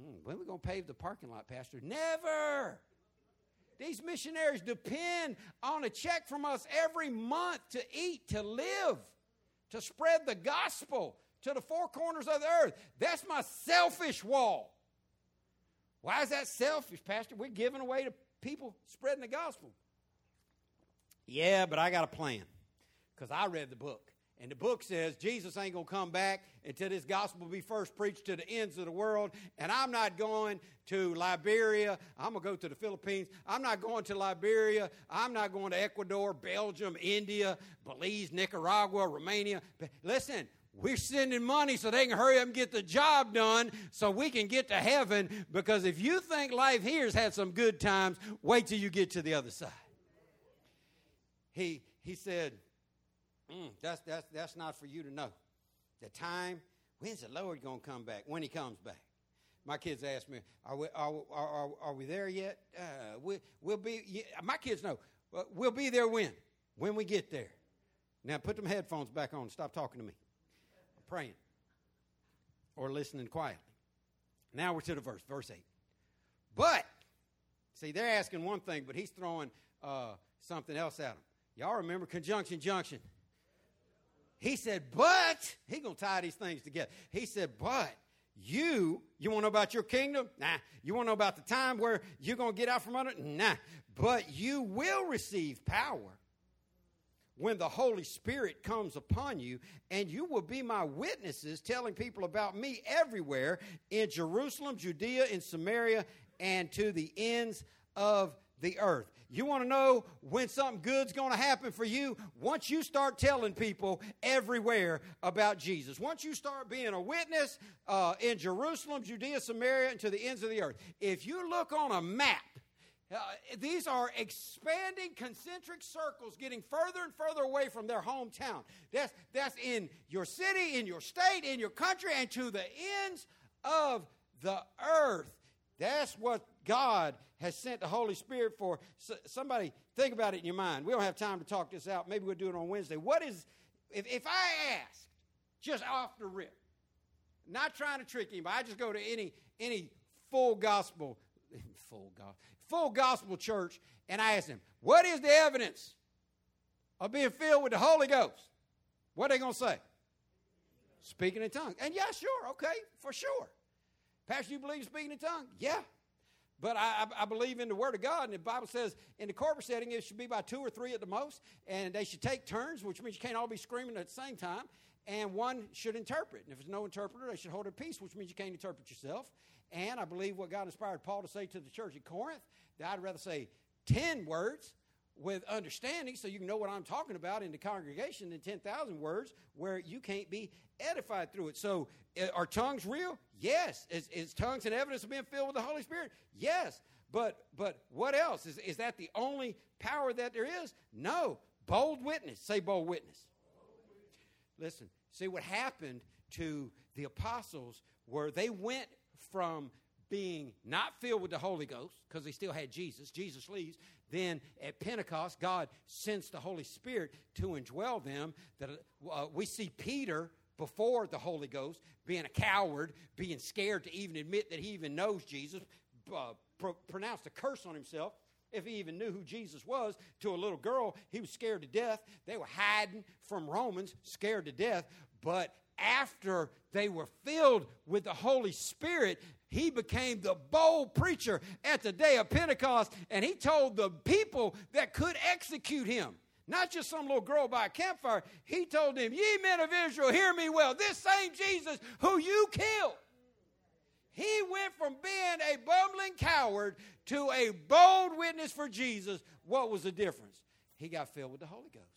Mm, when are we going to pave the parking lot, Pastor? Never. These missionaries depend on a check from us every month to eat, to live, to spread the gospel to the four corners of the earth. That's my selfish wall. Why is that selfish, Pastor? We're giving away to people spreading the gospel. Yeah, but I got a plan because I read the book. And the book says Jesus ain't going to come back until this gospel be first preached to the ends of the world. And I'm not going to Liberia. I'm going to go to the Philippines. I'm not going to Liberia. I'm not going to Ecuador, Belgium, India, Belize, Nicaragua, Romania. Listen, we're sending money so they can hurry up and get the job done so we can get to heaven. Because if you think life here has had some good times, wait till you get to the other side. He, he said, Mm, that's, that's, that's not for you to know. The time, when's the Lord going to come back? When he comes back. My kids ask me, are we, are, are, are we there yet? Uh, we, we'll be, yeah, my kids know, uh, we'll be there when? When we get there. Now put them headphones back on. Stop talking to me. I'm praying or listening quietly. Now we're to the verse, verse 8. But, see, they're asking one thing, but he's throwing uh, something else at them. Y'all remember conjunction junction. He said, but, he going to tie these things together. He said, but you, you want to know about your kingdom? Nah. You want to know about the time where you're going to get out from under? Nah. But you will receive power when the Holy Spirit comes upon you, and you will be my witnesses, telling people about me everywhere in Jerusalem, Judea, in Samaria, and to the ends of the earth. You want to know when something good's going to happen for you? Once you start telling people everywhere about Jesus. Once you start being a witness uh, in Jerusalem, Judea, Samaria, and to the ends of the earth. If you look on a map, uh, these are expanding concentric circles getting further and further away from their hometown. That's, that's in your city, in your state, in your country, and to the ends of the earth. That's what God has sent the Holy Spirit for. So, somebody think about it in your mind. We don't have time to talk this out. Maybe we'll do it on Wednesday. What is, if, if I ask, just off the rip, not trying to trick anybody, I just go to any any full gospel, *laughs* full gospel, full gospel church, and I ask them, what is the evidence of being filled with the Holy Ghost? What are they going to say? Speaking in tongues. And yeah, sure, okay, for sure. Pastor, you believe in speaking in tongues? Yeah. But I, I, believe in the Word of God, and the Bible says in the corporate setting it should be by two or three at the most, and they should take turns, which means you can't all be screaming at the same time, and one should interpret. And if there's no interpreter, they should hold their peace, which means you can't interpret yourself. And I believe what God inspired Paul to say to the church at Corinth, that I'd rather say 10 words with understanding so you can know what I'm talking about in the congregation than 10,000 words where you can't be edified through it. So, uh, are tongues real? Yes. Is, is tongues an evidence of being filled with the Holy Spirit? Yes. But but what else? Is, is that the only power that there is? No. Bold witness. Say bold witness. Listen, see what happened to the apostles where they went from being not filled with the Holy Ghost because they still had Jesus. Jesus leaves. Then at Pentecost, God sends the Holy Spirit to indwell them. That uh, we see Peter before the Holy Ghost being a coward, being scared to even admit that he even knows Jesus, uh, pro- pronounced a curse on himself if he even knew who Jesus was, to a little girl. He was scared to death. They were hiding from Romans, scared to death. But after they were filled with the Holy Spirit, he became the bold preacher at the day of Pentecost, and he told the people that could execute him. Not just some little girl by a campfire. He told them, Ye men of Israel, hear me well. This same Jesus who you killed. He went from being a bumbling coward to a bold witness for Jesus. What was the difference? He got filled with the Holy Ghost.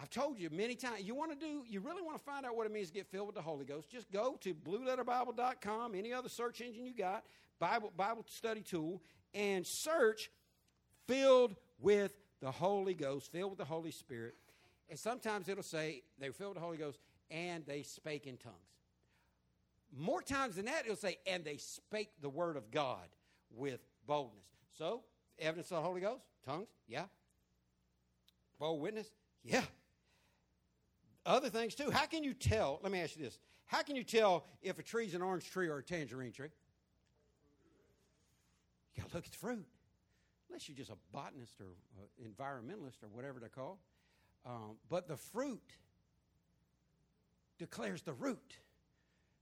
I've told you many times, you want to do, you really want to find out what it means to get filled with the Holy Ghost, just go to blueletterbible.com, any other search engine you got, Bible, Bible study tool, and search filled with the Holy Ghost, filled with the Holy Spirit. And sometimes it'll say they were filled with the Holy Ghost and they spake in tongues. More times than that, it'll say, and they spake the word of God with boldness. So, evidence of the Holy Ghost, tongues, yeah. Bold witness, yeah other things too. How can you tell? Let me ask you this. How can you tell if a tree's an orange tree or a tangerine tree? You got to look at the fruit. Unless you're just a botanist or uh, environmentalist or whatever they're called. Um, but the fruit declares the root.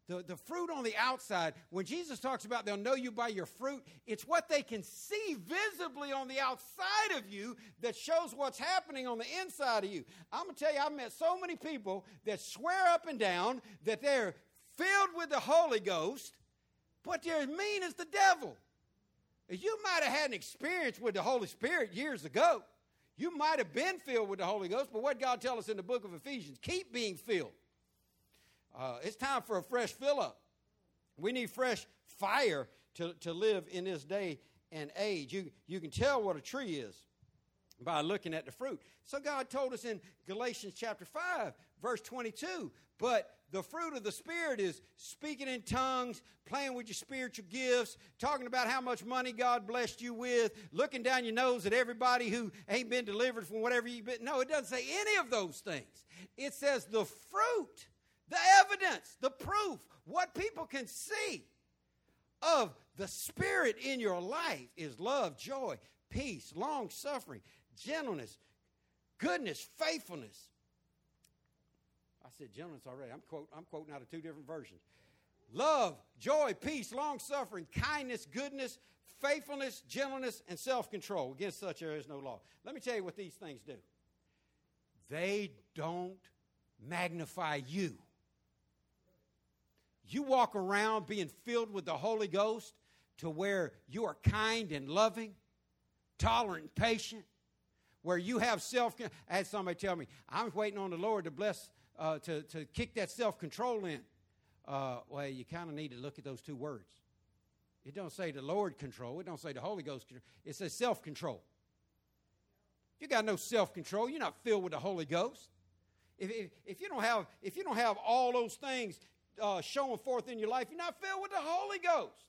The, the fruit on the outside, when Jesus talks about they'll know you by your fruit, it's what they can see visibly on the outside of you that shows what's happening on the inside of you. I'm going to tell you, I've met so many people that swear up and down that they're filled with the Holy Ghost, but they're as mean as the devil. You might have had an experience with the Holy Spirit years ago. You might have been filled with the Holy Ghost, but what God tells us in the book of Ephesians, keep being filled. Uh, it's time for a fresh fill up. We need fresh fire to, to live in this day and age. You, you can tell what a tree is by looking at the fruit. So God told us in Galatians chapter 5, verse 22, but the fruit of the Spirit is speaking in tongues, playing with your spiritual gifts, talking about how much money God blessed you with, looking down your nose at everybody who ain't been delivered from whatever you've been. No, it doesn't say any of those things. It says the fruit the evidence, the proof, what people can see of the Spirit in your life is love, joy, peace, long suffering, gentleness, goodness, faithfulness. I said gentleness already. I'm, quote, I'm quoting out of two different versions. Love, joy, peace, long suffering, kindness, goodness, faithfulness, gentleness, and self control. Against such there is no law. Let me tell you what these things do they don't magnify you. You walk around being filled with the Holy Ghost to where you are kind and loving, tolerant, patient, where you have self. I had somebody tell me, I'm waiting on the Lord to bless, uh, to, to kick that self control in. Uh, well, you kind of need to look at those two words. It don't say the Lord control. It don't say the Holy Ghost control. It says self control. You got no self control. You're not filled with the Holy Ghost. If, if, if, you don't have if you don't have all those things uh, showing forth in your life, you're not filled with the Holy Ghost.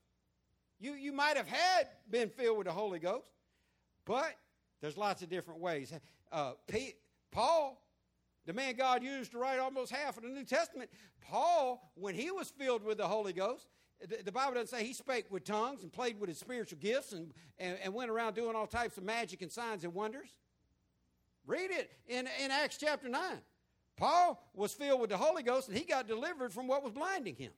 You you might have had been filled with the Holy Ghost, but there's lots of different ways. Uh, Paul, the man God used to write almost half of the New Testament, Paul, when he was filled with the Holy Ghost, the, the Bible doesn't say he spake with tongues and played with his spiritual gifts and, and, and went around doing all types of magic and signs and wonders. Read it in, in Acts chapter 9. Paul was filled with the Holy Ghost and he got delivered from what was blinding him.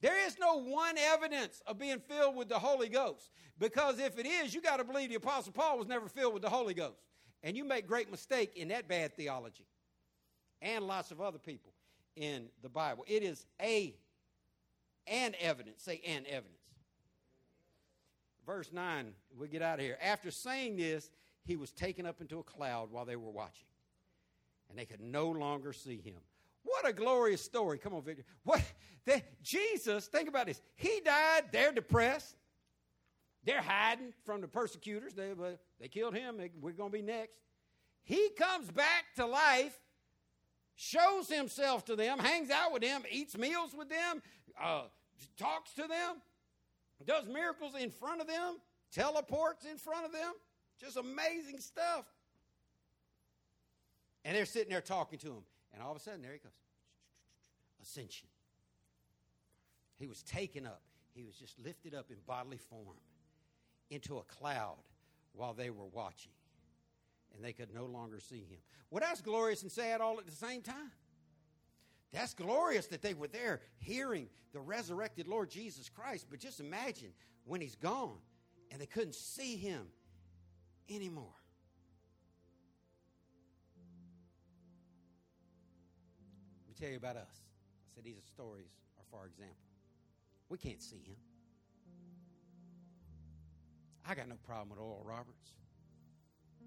There is no one evidence of being filled with the Holy Ghost. Because if it is, you got to believe the Apostle Paul was never filled with the Holy Ghost. And you make great mistake in that bad theology. And lots of other people in the Bible. It is a and evidence. Say and evidence. Verse 9, we get out of here. After saying this, he was taken up into a cloud while they were watching. And they could no longer see him. What a glorious story. Come on, Victor. What the, Jesus, think about this. He died, they're depressed. They're hiding from the persecutors. They, uh, they killed him. We're going to be next. He comes back to life, shows himself to them, hangs out with them, eats meals with them, uh, talks to them, does miracles in front of them, teleports in front of them. Just amazing stuff. And they're sitting there talking to him. And all of a sudden, there he goes ascension. He was taken up, he was just lifted up in bodily form into a cloud while they were watching. And they could no longer see him. Well, that's glorious and sad all at the same time. That's glorious that they were there hearing the resurrected Lord Jesus Christ. But just imagine when he's gone and they couldn't see him anymore. Tell you about us. I said these stories are for example. We can't see him. I got no problem with Oral Roberts.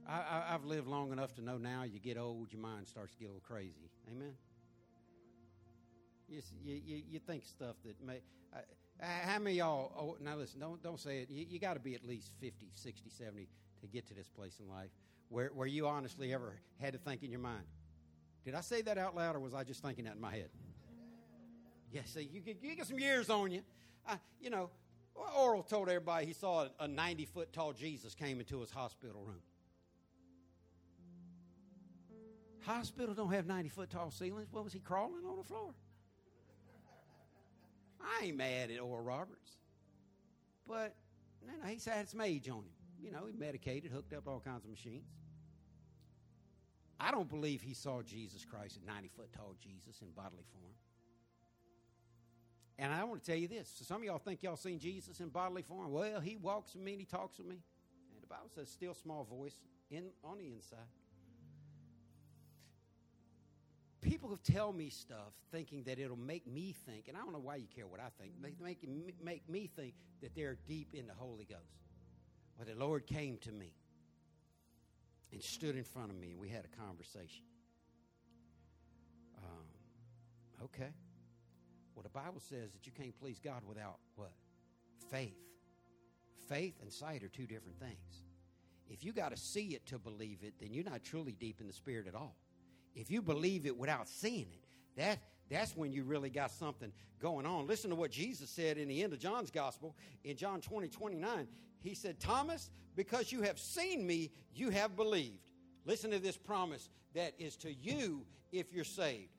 I, have lived long enough to know now you get old, your mind starts to get a little crazy. Amen? You, you, you think stuff that may. Uh, how many y'all, oh, now listen, don't, don't say it. You, you got to be at least 50, 60, 70 to get to this place in life where, where you honestly ever had to think in your mind, did I say that out loud or was I just thinking that in my head? Yeah, see, you get, you get some years on you. You know, Oral told everybody he saw a 90 foot tall Jesus came into his hospital room. Hospitals don't have 90 foot tall ceilings. What was he crawling on the floor? I ain't mad at Oral Roberts. But you know, he's had some age on him. You know, he medicated, hooked up all kinds of machines. I don't believe he saw Jesus Christ, a 90 foot tall Jesus in bodily form. And I want to tell you this. So some of y'all think y'all seen Jesus in bodily form. Well, he walks with me and he talks with me. And the Bible says, still small voice in, on the inside. People who tell me stuff thinking that it'll make me think, and I don't know why you care what I think, make, make, make me think that they're deep in the Holy Ghost. Well, the Lord came to me and stood in front of me, and we had a conversation. Um, okay. Well, the Bible says that you can't please God without what? Faith. Faith and sight are two different things. If you got to see it to believe it, then you're not truly deep in the Spirit at all. If you believe it without seeing it, that, that's when you really got something going on. Listen to what Jesus said in the end of John's Gospel in John 20, 29. He said, Thomas, because you have seen me, you have believed. Listen to this promise that is to you if you're saved.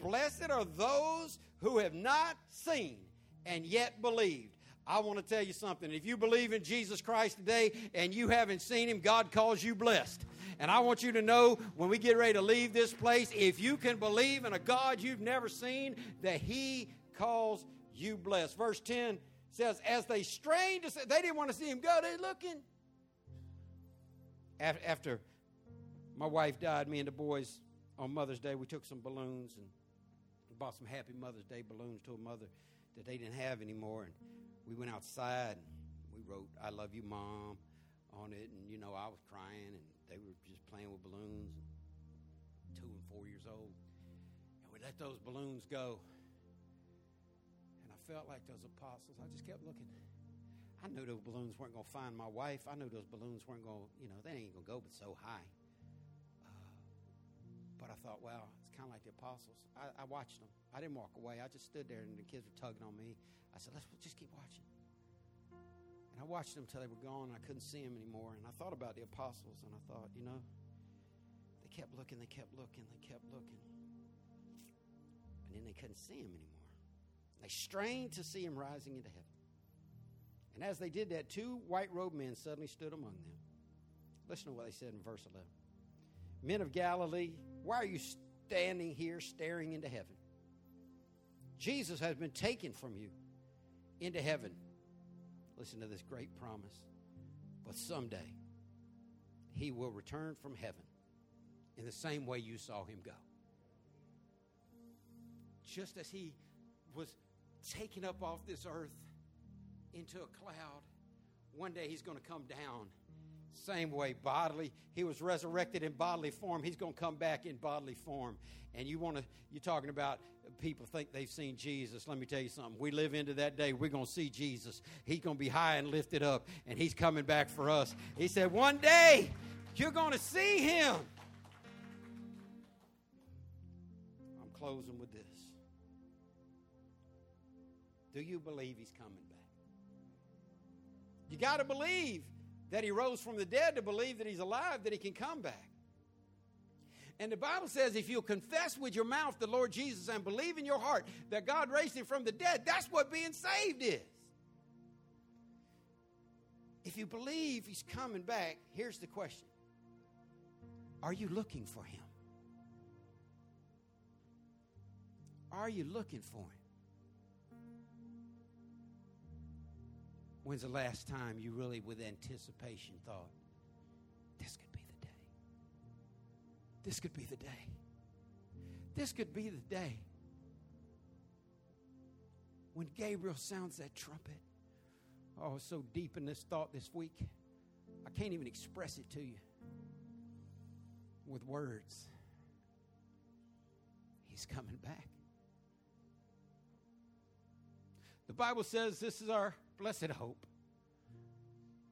Blessed are those who have not seen and yet believed. I want to tell you something. If you believe in Jesus Christ today and you haven't seen him, God calls you blessed. And I want you to know when we get ready to leave this place, if you can believe in a God you've never seen, that he calls you blessed. Verse 10 says, As they strained to say, they didn't want to see him go, they looking. After my wife died, me and the boys on Mother's Day, we took some balloons and bought some Happy Mother's Day balloons to a mother that they didn't have anymore. And we went outside and we wrote, I love you, Mom. on it, and you know I was crying, and they were just playing with balloons, two and four years old, and we let those balloons go, felt like those apostles. I just kept looking. I knew those balloons weren't going to find my wife. I knew those balloons weren't going, to you know, they ain't going to go but so high. Uh, but I thought, well, it's kind of like the apostles. I, I watched them. I didn't walk away. I just stood there, and the kids were tugging on me. I said, let's just keep watching. And I watched them until they were gone. I couldn't see them anymore. And I thought about the apostles, and I thought, you know, they kept looking, they kept looking, they kept looking. And then they couldn't see them anymore. They strained to see him rising into heaven. And as they did that, two white robed men suddenly stood among them. Listen to what they said in verse 11 Men of Galilee, why are you standing here staring into heaven? Jesus has been taken from you into heaven. Listen to this great promise. But someday, he will return from heaven in the same way you saw him go. Just as he was taken up off this earth into a cloud. One day he's going to come down. Same way, bodily. He was resurrected in bodily form. He's going to come back in bodily form. And you want to, you're talking about people think they've seen Jesus. Let me tell you something. We live into that day. We're going to see Jesus. He's going to be high and lifted up, and he's coming back for us. He said, One day you're going to see him. I'm closing with this. Do you believe he's coming back? You got to believe that he rose from the dead to believe that he's alive, that he can come back. And the Bible says if you'll confess with your mouth the Lord Jesus and believe in your heart that God raised him from the dead, that's what being saved is. If you believe he's coming back, here's the question Are you looking for him? Are you looking for him? When's the last time you really, with anticipation, thought, this could be the day? This could be the day. This could be the day when Gabriel sounds that trumpet. Oh, so deep in this thought this week, I can't even express it to you with words. He's coming back. The Bible says this is our blessed hope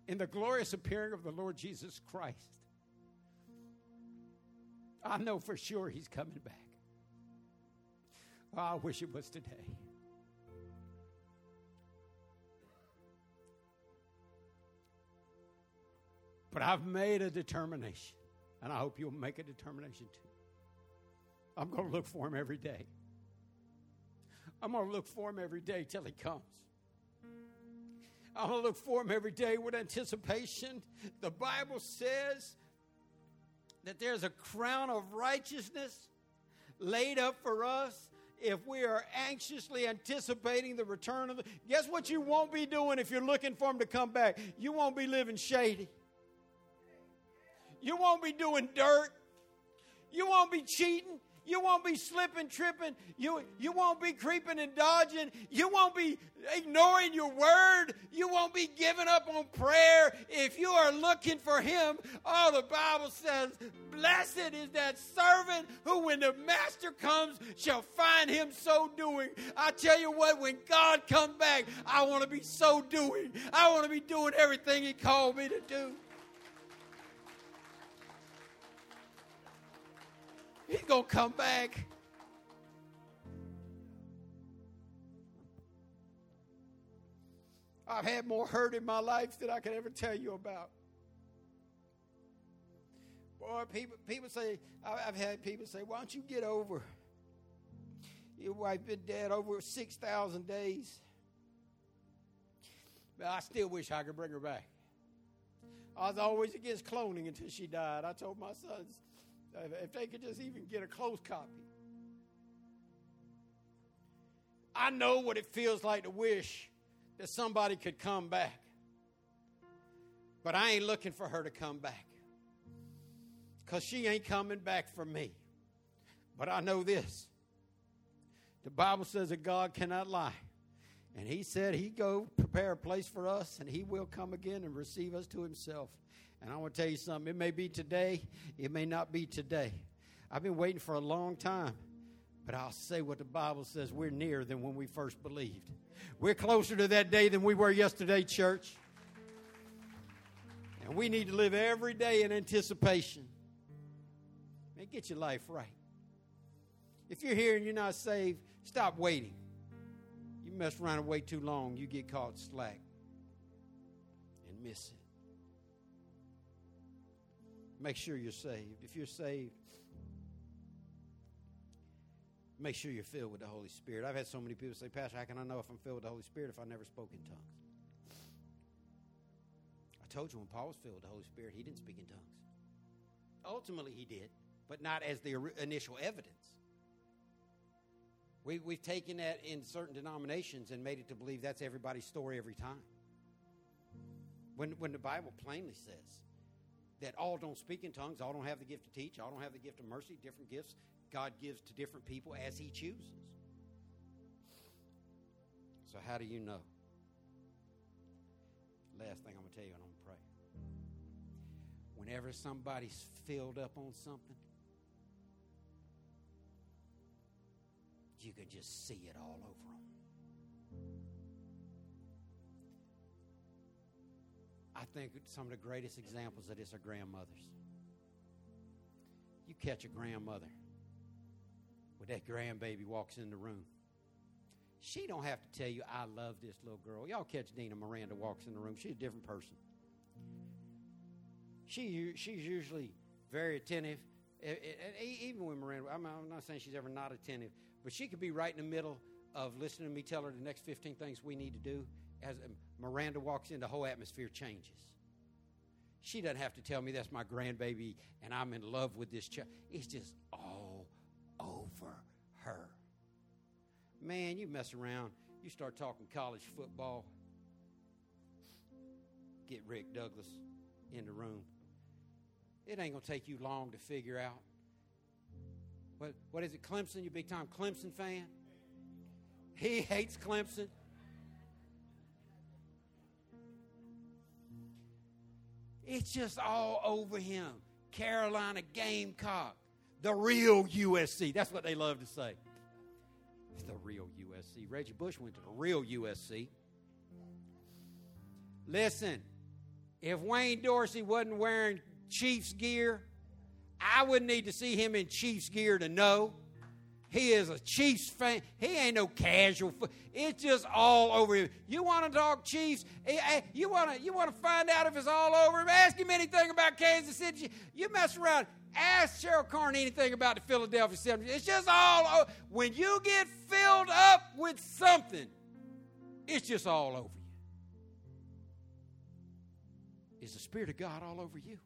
in the glorious appearing of the Lord Jesus Christ. I know for sure he's coming back. Oh, I wish it was today. But I've made a determination, and I hope you'll make a determination too. I'm going to look for him every day. I'm going to look for him every day till he comes. I'm going to look for him every day with anticipation. The Bible says that there's a crown of righteousness laid up for us if we are anxiously anticipating the return of the guess what you won't be doing if you're looking for him to come back? You won't be living shady. You won't be doing dirt. You won't be cheating you won't be slipping, tripping. You, you won't be creeping and dodging. You won't be ignoring your word. You won't be giving up on prayer. If you are looking for Him, oh, the Bible says, Blessed is that servant who, when the master comes, shall find him so doing. I tell you what, when God comes back, I want to be so doing. I want to be doing everything He called me to do. He's going to come back. I've had more hurt in my life than I can ever tell you about. Boy, people, people say, I've had people say, why don't you get over? Your wife been dead over 6,000 days. But I still wish I could bring her back. I was always against cloning until she died. I told my sons, if they could just even get a close copy. I know what it feels like to wish that somebody could come back. But I ain't looking for her to come back. Because she ain't coming back for me. But I know this. The Bible says that God cannot lie. And he said he'd go prepare a place for us and he will come again and receive us to himself. And I want to tell you something. It may be today, it may not be today. I've been waiting for a long time, but I'll say what the Bible says we're nearer than when we first believed. We're closer to that day than we were yesterday, church. And we need to live every day in anticipation. And get your life right. If you're here and you're not saved, stop waiting. You mess around and wait too long, you get caught slack and miss it. Make sure you're saved. If you're saved, make sure you're filled with the Holy Spirit. I've had so many people say, Pastor, how can I know if I'm filled with the Holy Spirit if I never spoke in tongues? I told you when Paul was filled with the Holy Spirit, he didn't speak in tongues. Ultimately, he did, but not as the initial evidence. We, we've taken that in certain denominations and made it to believe that's everybody's story every time. When, when the Bible plainly says that all don't speak in tongues, all don't have the gift to teach, all don't have the gift of mercy, different gifts God gives to different people as He chooses. So, how do you know? Last thing I'm going to tell you, and I'm going to pray. Whenever somebody's filled up on something, you can just see it all over them. I think some of the greatest examples of this are grandmothers. You catch a grandmother when that grandbaby walks in the room. She don't have to tell you, I love this little girl. Y'all catch Dina Miranda walks in the room. She's a different person. She, she's usually very attentive. Even when Miranda, I'm not saying she's ever not attentive, but she could be right in the middle of listening to me tell her the next 15 things we need to do. As um, Miranda walks in, the whole atmosphere changes. She doesn't have to tell me that's my grandbaby and I'm in love with this child. It's just all over her. Man, you mess around, you start talking college football. Get Rick Douglas in the room. It ain't going to take you long to figure out what, what is it, Clemson? You big time Clemson fan? He hates Clemson. It's just all over him. Carolina Gamecock, the real USC. That's what they love to say. The real USC. Reggie Bush went to the real USC. Listen, if Wayne Dorsey wasn't wearing Chiefs gear, I wouldn't need to see him in Chiefs gear to know. He is a Chiefs fan. He ain't no casual. It's just all over him. You want to talk Chiefs? Eh, eh, you want to you want to find out if it's all over him? Ask him anything about Kansas City. You mess around. Ask Cheryl Carney anything about the Philadelphia 76ers. It's just all over. When you get filled up with something, it's just all over you. Is the Spirit of God all over you?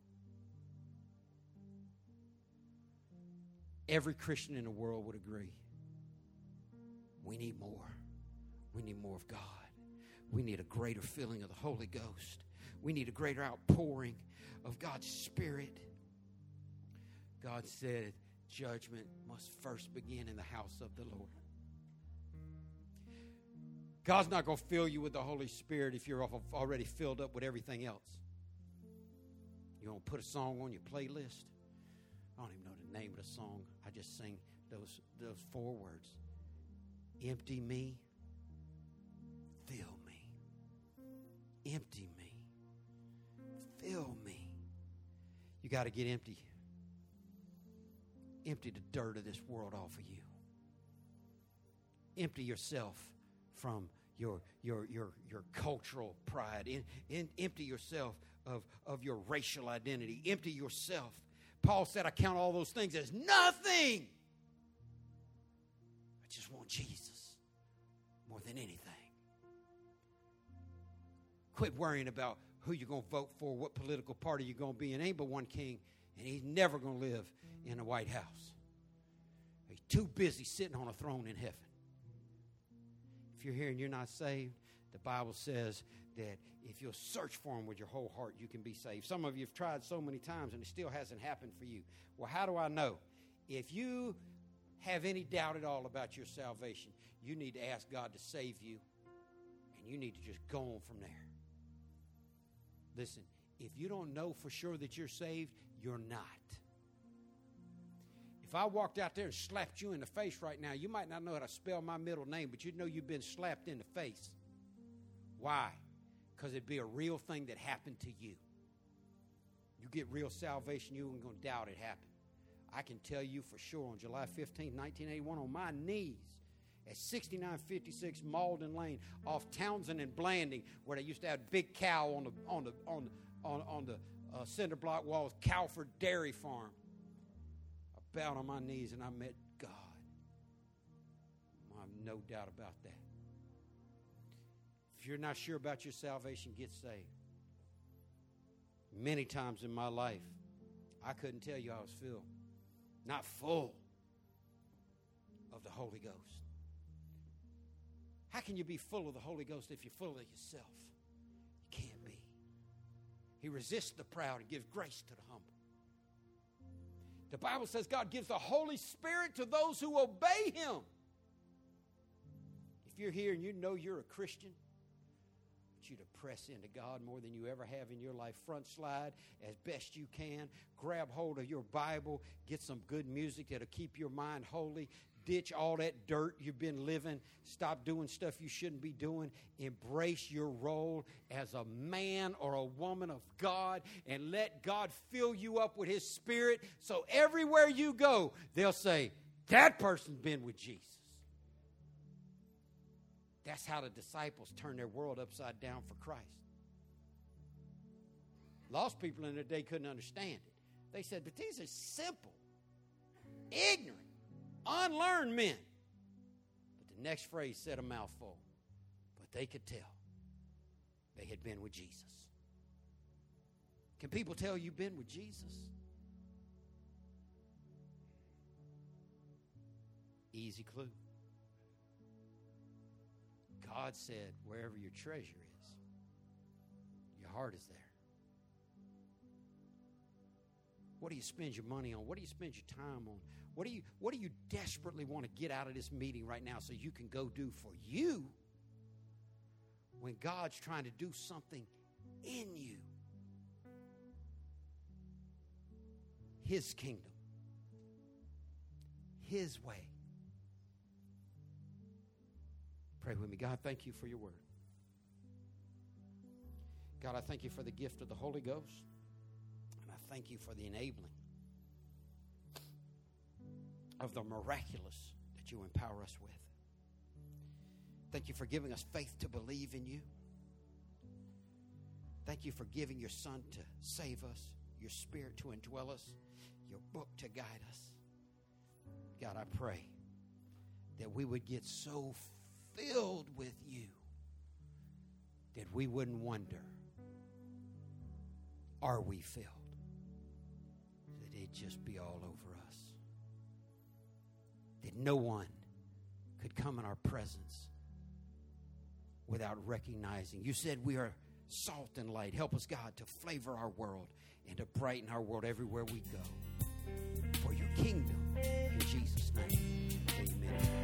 Every Christian in the world would agree. We need more. We need more of God. We need a greater filling of the Holy Ghost. We need a greater outpouring of God's Spirit. God said, judgment must first begin in the house of the Lord. God's not going to fill you with the Holy Spirit if you're already filled up with everything else. You want to put a song on your playlist? I don't even know name of the song. I just sing those, those four words Empty me, fill me. Empty me, fill me. You got to get empty. Empty the dirt of this world off of you. Empty yourself from your, your, your, your cultural pride. In, in, empty yourself of, of your racial identity. Empty yourself Paul said, I count all those things as nothing. I just want Jesus more than anything. Quit worrying about who you're going to vote for, what political party you're going to be in. Ain't but one king, and he's never going to live in the White House. He's too busy sitting on a throne in heaven. If you're here and you're not saved, the Bible says that if you'll search for him with your whole heart, you can be saved. Some of you have tried so many times and it still hasn't happened for you. Well, how do I know? If you have any doubt at all about your salvation, you need to ask God to save you and you need to just go on from there. Listen, If you don't know for sure that you're saved, you're not. If I walked out there and slapped you in the face right now, you might not know how to spell my middle name, but you'd know you've been slapped in the face. Why? Because it'd be a real thing that happened to you. You get real salvation, you ain't going to doubt it happened. I can tell you for sure on July 15, 1981, on my knees at 6956 Malden Lane off Townsend and Blanding, where they used to have big cow on the on the on on, on the uh, cinder block walls, Calford Dairy Farm. I bowed on my knees and I met God. I have no doubt about that. If you're not sure about your salvation, get saved. Many times in my life, I couldn't tell you I was filled not full of the Holy Ghost. How can you be full of the Holy Ghost if you're full of yourself? You can't be. He resists the proud and gives grace to the humble. The Bible says God gives the Holy Spirit to those who obey Him. If you're here and you know you're a Christian, you to press into God more than you ever have in your life. Front slide as best you can. Grab hold of your Bible. Get some good music that'll keep your mind holy. Ditch all that dirt you've been living. Stop doing stuff you shouldn't be doing. Embrace your role as a man or a woman of God and let God fill you up with His Spirit so everywhere you go, they'll say, That person's been with Jesus. That's how the disciples turned their world upside down for Christ. Lost people in their day couldn't understand it. They said, but these are simple, ignorant, unlearned men. But the next phrase said a mouthful. But they could tell they had been with Jesus. Can people tell you've been with Jesus? Easy clue. God said, wherever your treasure is, your heart is there. What do you spend your money on? What do you spend your time on? What do you what do you desperately want to get out of this meeting right now so you can go do for you when God's trying to do something in you? His kingdom. His way. Pray with me. God, thank you for your word. God, I thank you for the gift of the Holy Ghost. And I thank you for the enabling of the miraculous that you empower us with. Thank you for giving us faith to believe in you. Thank you for giving your Son to save us, your Spirit to indwell us, your book to guide us. God, I pray that we would get so filled with you that we wouldn't wonder are we filled? That it'd just be all over us. That no one could come in our presence without recognizing. You said we are salt and light. Help us, God, to flavor our world and to brighten our world everywhere we go. For your kingdom, in Jesus' name, amen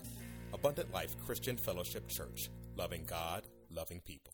Abundant Life Christian Fellowship Church, loving God, loving people.